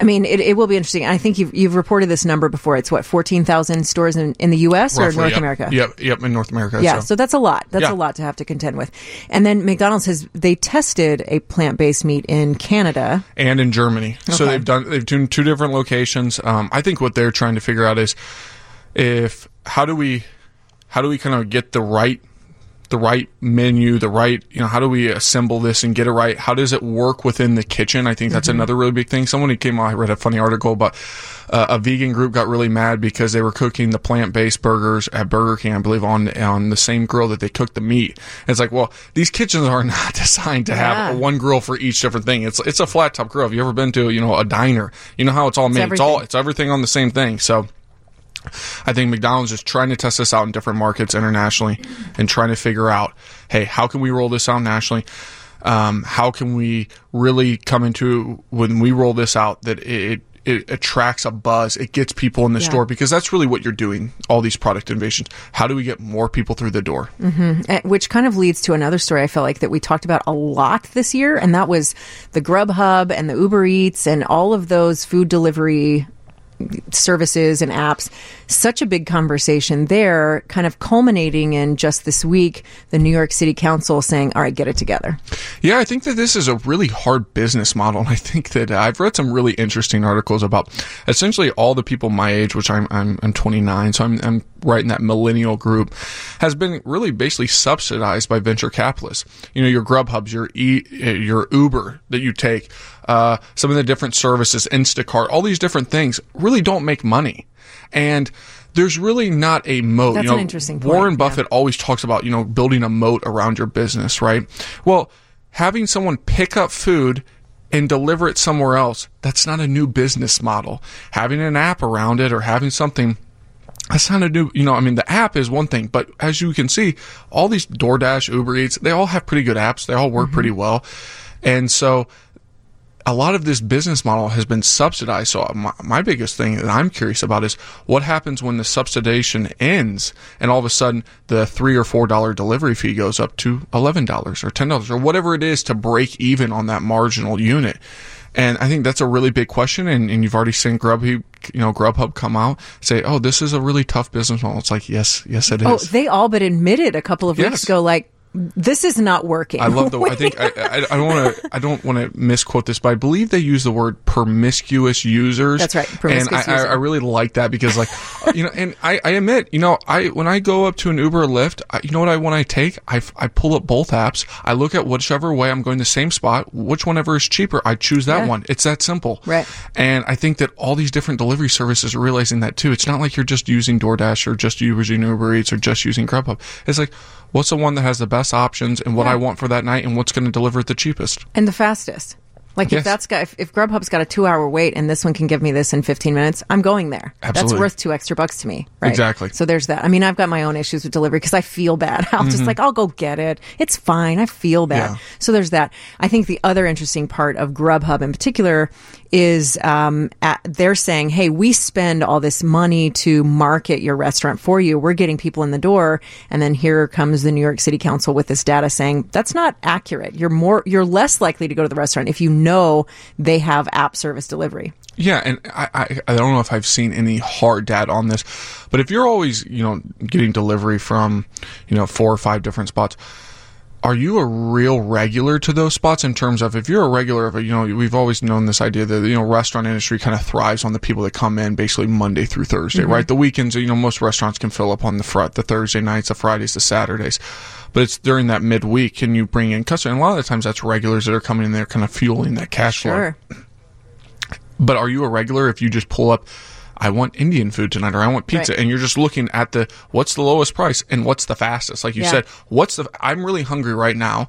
I mean, it, it will be interesting. I think you've, you've reported this number before. It's what, 14,000 stores in, in the U.S. or North yep. America? Yep, yep, in North America. Yeah, so. that's a lot. That's Yeah. a lot to have to contend with. And then McDonald's has, they tested a plant based meat in Canada. and in Germany. So they've done they've done two different locations. Um, I think what they're trying to figure out is if how do we how do we kind of get the right the right menu, the right you know how do we assemble this and get it right? How does it work within the kitchen? I think that's another really big thing. Someone who came out, I read a funny article about uh, a vegan group got really mad because they were cooking the plant based burgers at Burger King, I believe, on on the same grill that they cooked the meat. And it's like, well, these kitchens are [LAUGHS] not designed to have Yeah. one grill for each different thing. It's it's a flat top grill. Have you ever been to you know a diner? You know how it's all made. It's, all it's everything on the same thing. So. I think McDonald's is trying to test this out in different markets internationally and trying to figure out, hey, how can we roll this out nationally? Um, how can we really come into when we roll this out that it, it attracts a buzz, it gets people in the Yeah. store because that's really what you're doing. All these product innovations. How do we get more people through the door? Uh, which kind of leads to another story I felt like that we talked about a lot this year, and that was the Grubhub and the Uber Eats and all of those food delivery services and apps. Such a big conversation there, kind of culminating in just this week, the New York City Council saying, all right, get it together. Yeah, I think that this is a really hard business model. [LAUGHS] I think that uh, I've read some really interesting articles about essentially all the people my age, which I'm, I'm, I'm 29, so I'm, I'm right in that millennial group, has been really basically subsidized by venture capitalists. You know, your Grubhubs, your e, uh, your Uber that you take, uh, some of the different services, Instacart, all these different things really don't make money. And there's really not a moat. That's you know, an interesting point, Warren yeah. Buffett always talks about, you know, building a moat around your business, right? Well, having someone pick up food and deliver it somewhere else, that's not a new business model. Having an app around it or having something that's not a new, you know, I mean, the app is one thing, but as you can see, all these DoorDash, Uber Eats, they all have pretty good apps. They all work mm-hmm. pretty well. And so a lot of this business model has been subsidized. So my, my biggest thing that I'm curious about is what happens when the subsidization ends and all of a sudden the three or four dollar delivery fee goes up to eleven dollars or ten dollars or whatever it is to break even on that marginal unit. And I think that's a really big question. And, and you've already seen Grubhub, you know, Grubhub come out say, "Oh, this is a really tough business model." It's like, yes, yes, it oh, is. Oh, they all but admitted a couple of Yes. weeks ago, like, this is not working. I love the. I [LAUGHS] think I, I, I don't want to. I don't want to misquote this, but I believe they use the word promiscuous users. That's right, promiscuous and I, I. I really like that because, like, uh, you know, and I, I admit, you know, I when I go up to an Uber or Lyft, I, you know what I when I take, I, I pull up both apps. I look at whichever way I'm going the same spot, which whenever is cheaper, I choose that Yeah. one. It's that simple. Right. And I think that all these different delivery services are realizing that too. It's not like you're just using DoorDash or just using Uber Eats or just using Grubhub. It's like, what's the one that has the best options and what I want for that night and what's going to deliver it the cheapest? and the fastest. Like Yes. if that's got if, if Grubhub's got a two hour wait and this one can give me this in fifteen minutes, I'm going there. Absolutely. That's worth two extra bucks to me. Right? Exactly. So there's that. I mean, I've got my own issues with delivery because I feel bad. [LAUGHS] I'll just like I'll go get it. It's fine. I feel bad. Mm-hmm. Yeah. So there's that. I think the other interesting part of Grubhub in particular is um, at, they're saying, "Hey, we spend all this money to market your restaurant for you. We're getting people in the door, and then here comes the New York City Council with this data saying that's not accurate. You're more, you're less likely to go to the restaurant if you know they have app service delivery." Yeah, and I, I I don't know if I've seen any hard data on this, but if you're always you know getting delivery from you know four or five different spots, are you a real regular to those spots in terms of if you're a regular of a, you know we've always known this idea that you know restaurant industry kind of thrives on the people that come in basically Monday through Thursday, mm-hmm. right? The weekends, you know, most restaurants can fill up on the front the Thursday nights, the Fridays, the Saturdays. But it's during that midweek can you bring in customers. And a lot of the times that's regulars that are coming in there kind of fueling that cash flow. But are you a regular if you just pull up, I want Indian food tonight or I want pizza, Right. and you're just looking at the what's the lowest price and what's the fastest? Like you Yeah. said, what's the? I'm really hungry right now.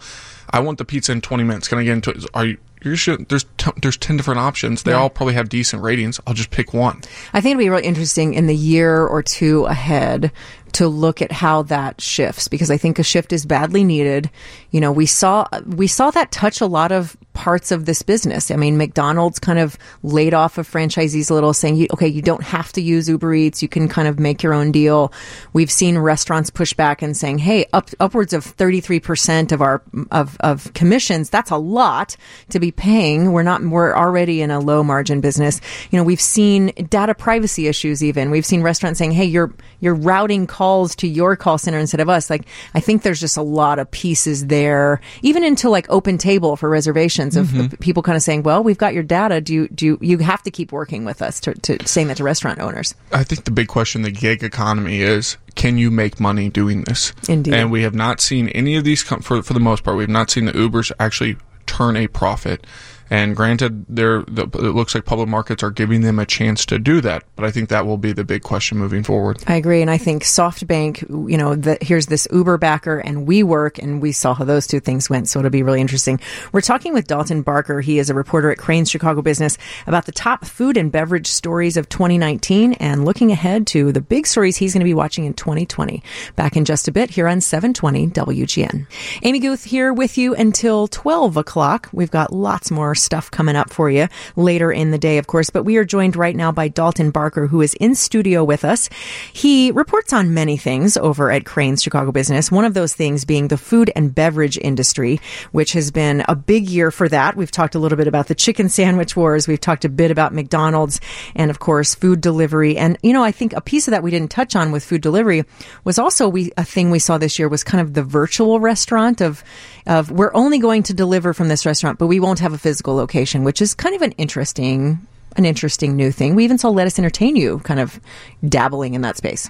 I want the pizza in 20 minutes. Can I get into it? Are you? There's t- there's 10 different options. They Yeah. all probably have decent ratings. I'll just pick one. I think it'll be really interesting in the year or two ahead to look at how that shifts because I think a shift is badly needed. You know, we saw we saw that touch a lot of parts of this business. I mean, McDonald's kind of laid off of franchisees a little, saying, "Okay, you don't have to use Uber Eats. You can kind of make your own deal." We've seen restaurants push back and saying, "Hey, up upwards of thirty three percent of our of of commissions. That's a lot to be paying. We're not. We're already in a low margin business. You know, we've seen data privacy issues. Even we've seen restaurants saying, "Hey, you're you're routing calls to your call center instead of us." Like, I think there's just a lot of pieces there, even into like Open Table for reservations of of people kind of saying, "Well, we've got your data. Do you do you, you have to keep working with us to, to saying that to restaurant owners?" I think the big question, the gig economy is, can you make money doing this? Indeed. And we have not seen any of these, com- for, for the most part, we've not seen the Ubers actually turn a profit. And granted, there the, it looks like public markets are giving them a chance to do that, but I think that will be the big question moving forward. I agree, and I think SoftBank, you know, the, here's this Uber backer, and WeWork, and we saw how those two things went. So it'll be really interesting. We're talking with Dalton Barker. He is a reporter at Crain's Chicago Business about the top food and beverage stories of 2019, and looking ahead to the big stories he's going to be watching in 2020. Back in just a bit here on 720 WGN. Amy Guth here with you until 12 o'clock. We've got lots more stuff coming up for you later in the day, of course. But we are joined right now by Dalton Barker, who is in studio with us. He reports on many things over at Crain's Chicago Business. One of those things being the food and beverage industry, which has been a big year for that. We've talked a little bit about the chicken sandwich wars. We've talked a bit about McDonald's and, of course, food delivery. And, you know, I think a piece of that we didn't touch on with food delivery was also we, a thing we saw this year was kind of the virtual restaurant of, of we're only going to deliver from this restaurant, but we won't have a physical location, which is kind of an interesting, an interesting new thing. We even saw Lettuce Entertain You kind of dabbling in that space.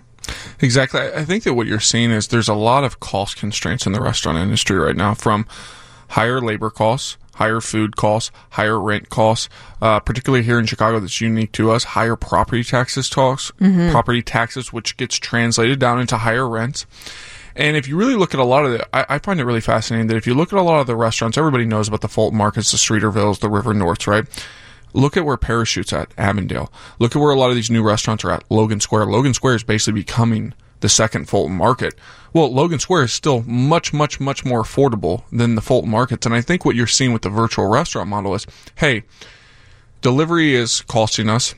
Exactly. I think that what you're seeing is there's a lot of cost constraints in the restaurant industry right now from higher labor costs, higher food costs, higher rent costs, uh, particularly here in Chicago that's unique to us, higher property taxes costs, property taxes, which gets translated down into higher rents. And if you really look at a lot of the, I, I find it really fascinating that if you look at a lot of the restaurants, everybody knows about the Fulton Markets, the Streetervilles, the River Norths, right? Look at where Parachute's at, Avondale. Look at where a lot of these new restaurants are at, Logan Square. Logan Square is basically becoming the second Fulton Market. Well, Logan Square is still much, much, much more affordable than the Fulton Markets. And I think what you're seeing with the virtual restaurant model is, hey, delivery is costing us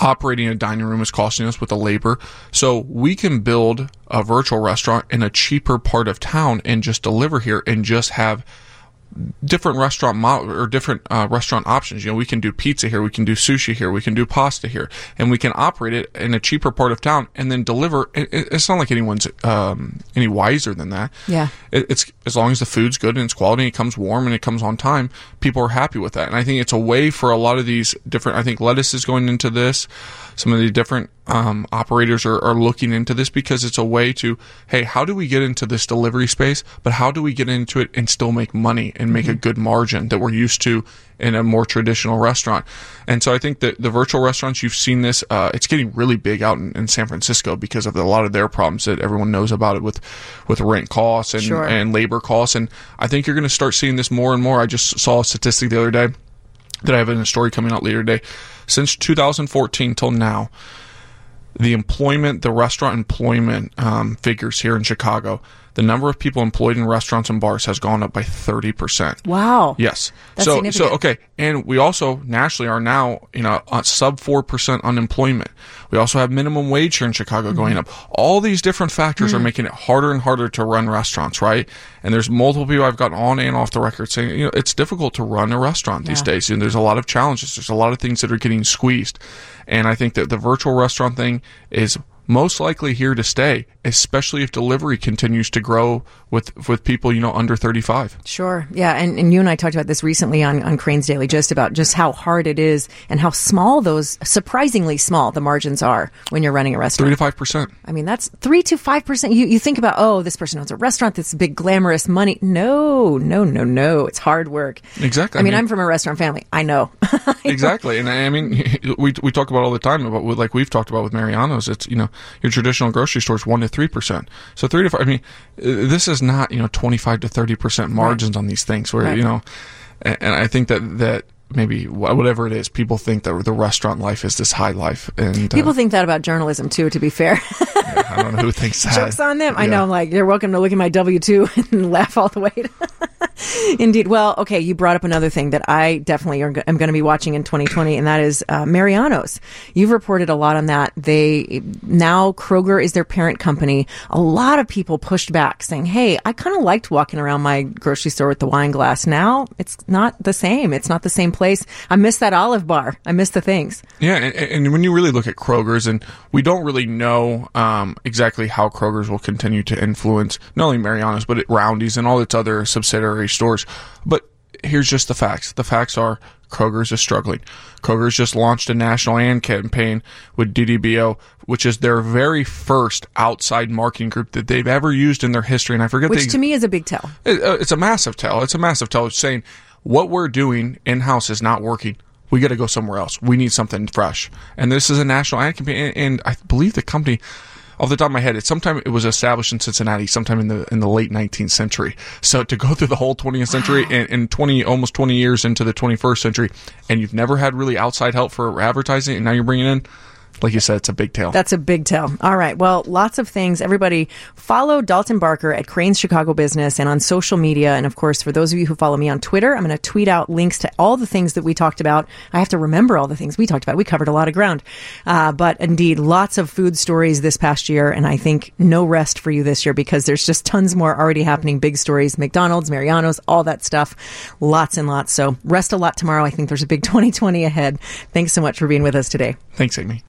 operating a dining room is costing us with the labor. So we can build a virtual restaurant in a cheaper part of town and just deliver here and just have different restaurant model or different uh, restaurant options. You know, we can do pizza here, we can do sushi here, we can do pasta here, and we can operate it in a cheaper part of town and then deliver. It, it- it's not like anyone's um, any wiser than that. Yeah. It's as long as the food's good and it's quality, and it comes warm and it comes on time. People are happy with that, and I think it's a way for a lot of these different. I think Lettuce is going into this. Some of the different um, operators are, are looking into this because it's a way to, hey, how do we get into this delivery space, but how do we get into it and still make money and make a good margin that we're used to in a more traditional restaurant. And so I think that the virtual restaurants, you've seen this, uh, it's getting really big out in, in San Francisco because of the, a lot of their problems that everyone knows about it with, with rent costs and, Sure. and labor costs. And I think you're going to start seeing this more and more. I just saw a statistic the other day that I have in a story coming out later today. Since 2014 till now, the employment, the restaurant employment um, figures here in Chicago, the number of people employed in restaurants and bars has gone up by 30%. Wow. Yes. That's so, so okay, and we also nationally are now you know sub four percent unemployment. We also have minimum wage here in Chicago going Mm-hmm. up. All these different factors Mm. are making it harder and harder to run restaurants, right? And there's multiple people I've gotten on and off the record saying you know it's difficult to run a restaurant these Yeah. days. And there's a lot of challenges. There's a lot of things that are getting squeezed, and I think that the virtual restaurant thing is most likely here to stay, especially if delivery continues to grow with with people you know under 35. Sure. Yeah. And, and you and I talked about this recently on, on Crain's Daily, just about just how hard it is and how small those, surprisingly small, the margins are when you're running a restaurant. Three to five percent. I mean, that's three to five percent. You you think about, oh, this person owns a restaurant, this big glamorous money. No, no, no, no. It's hard work. Exactly. I mean, I mean- I'm from a restaurant family. I know. [LAUGHS] exactly and I I mean [LAUGHS] we we talk about all the time about like we've talked about with Mariano's it's you know your traditional grocery store is 1 to 3% so 3 to 5 I mean this is not you know 25 to 30% margins on these things where Right. you know and, and I think that that maybe whatever it is people think that the restaurant life is this high life and uh, People think that about journalism too. To be fair, [LAUGHS] I don't know who thinks that jokes on them. I know. I'm like, you're welcome to look at my W two [LAUGHS] and laugh all the way. [LAUGHS] Indeed. Well, okay. You brought up another thing that I definitely are, am going to be watching in 2020, and that is uh, Mariano's. You've reported a lot on that. They now Kroger is their parent company. A lot of people pushed back, saying, "Hey, I kind of liked walking around my grocery store with the wine glass. Now it's not the same. It's not the same place. I miss that olive bar. I miss the things." Yeah, and, and when you really look at Kroger's, and we don't really know um, exactly how Kroger's will continue to influence not only Mariano's, but at Roundy's and all its other subsidiary stores. But here's just the facts. The facts are Kroger's is struggling. Kroger's just launched a national ad campaign with DDBO, which is their very first outside marketing group that they've ever used in their history. And I forget Which the to me is a big tell. it, uh, it's a massive tell. It's a massive tell. It's saying what we're doing in house is not working. We got to go somewhere else. We need something fresh. And this is a national ad campaign. And, I believe the company, off the top of my head, it's sometime it was established in Cincinnati, sometime in the in the late 19th century. So to go through the whole 20th century and, and 20 almost 20 years into the 21st century, and you've never had really outside help for advertising, and now you're bringing in, like you said, it's a big tale. That's a big tell. All right. Well, lots of things. Everybody follow Dalton Barker at Crain's Chicago Business and on social media. And of course, for those of you who follow me on Twitter, I'm going to tweet out links to all the things that we talked about. I have to remember all the things we talked about. We covered a lot of ground. Uh, but indeed, lots of food stories this past year. And I think no rest for you this year because there's just tons more already happening. Big stories, McDonald's, Mariano's, all that stuff. Lots and lots. So rest a lot tomorrow. I think there's a big [LAUGHS] 2020 ahead. Thanks so much for being with us today. Thanks, Amy.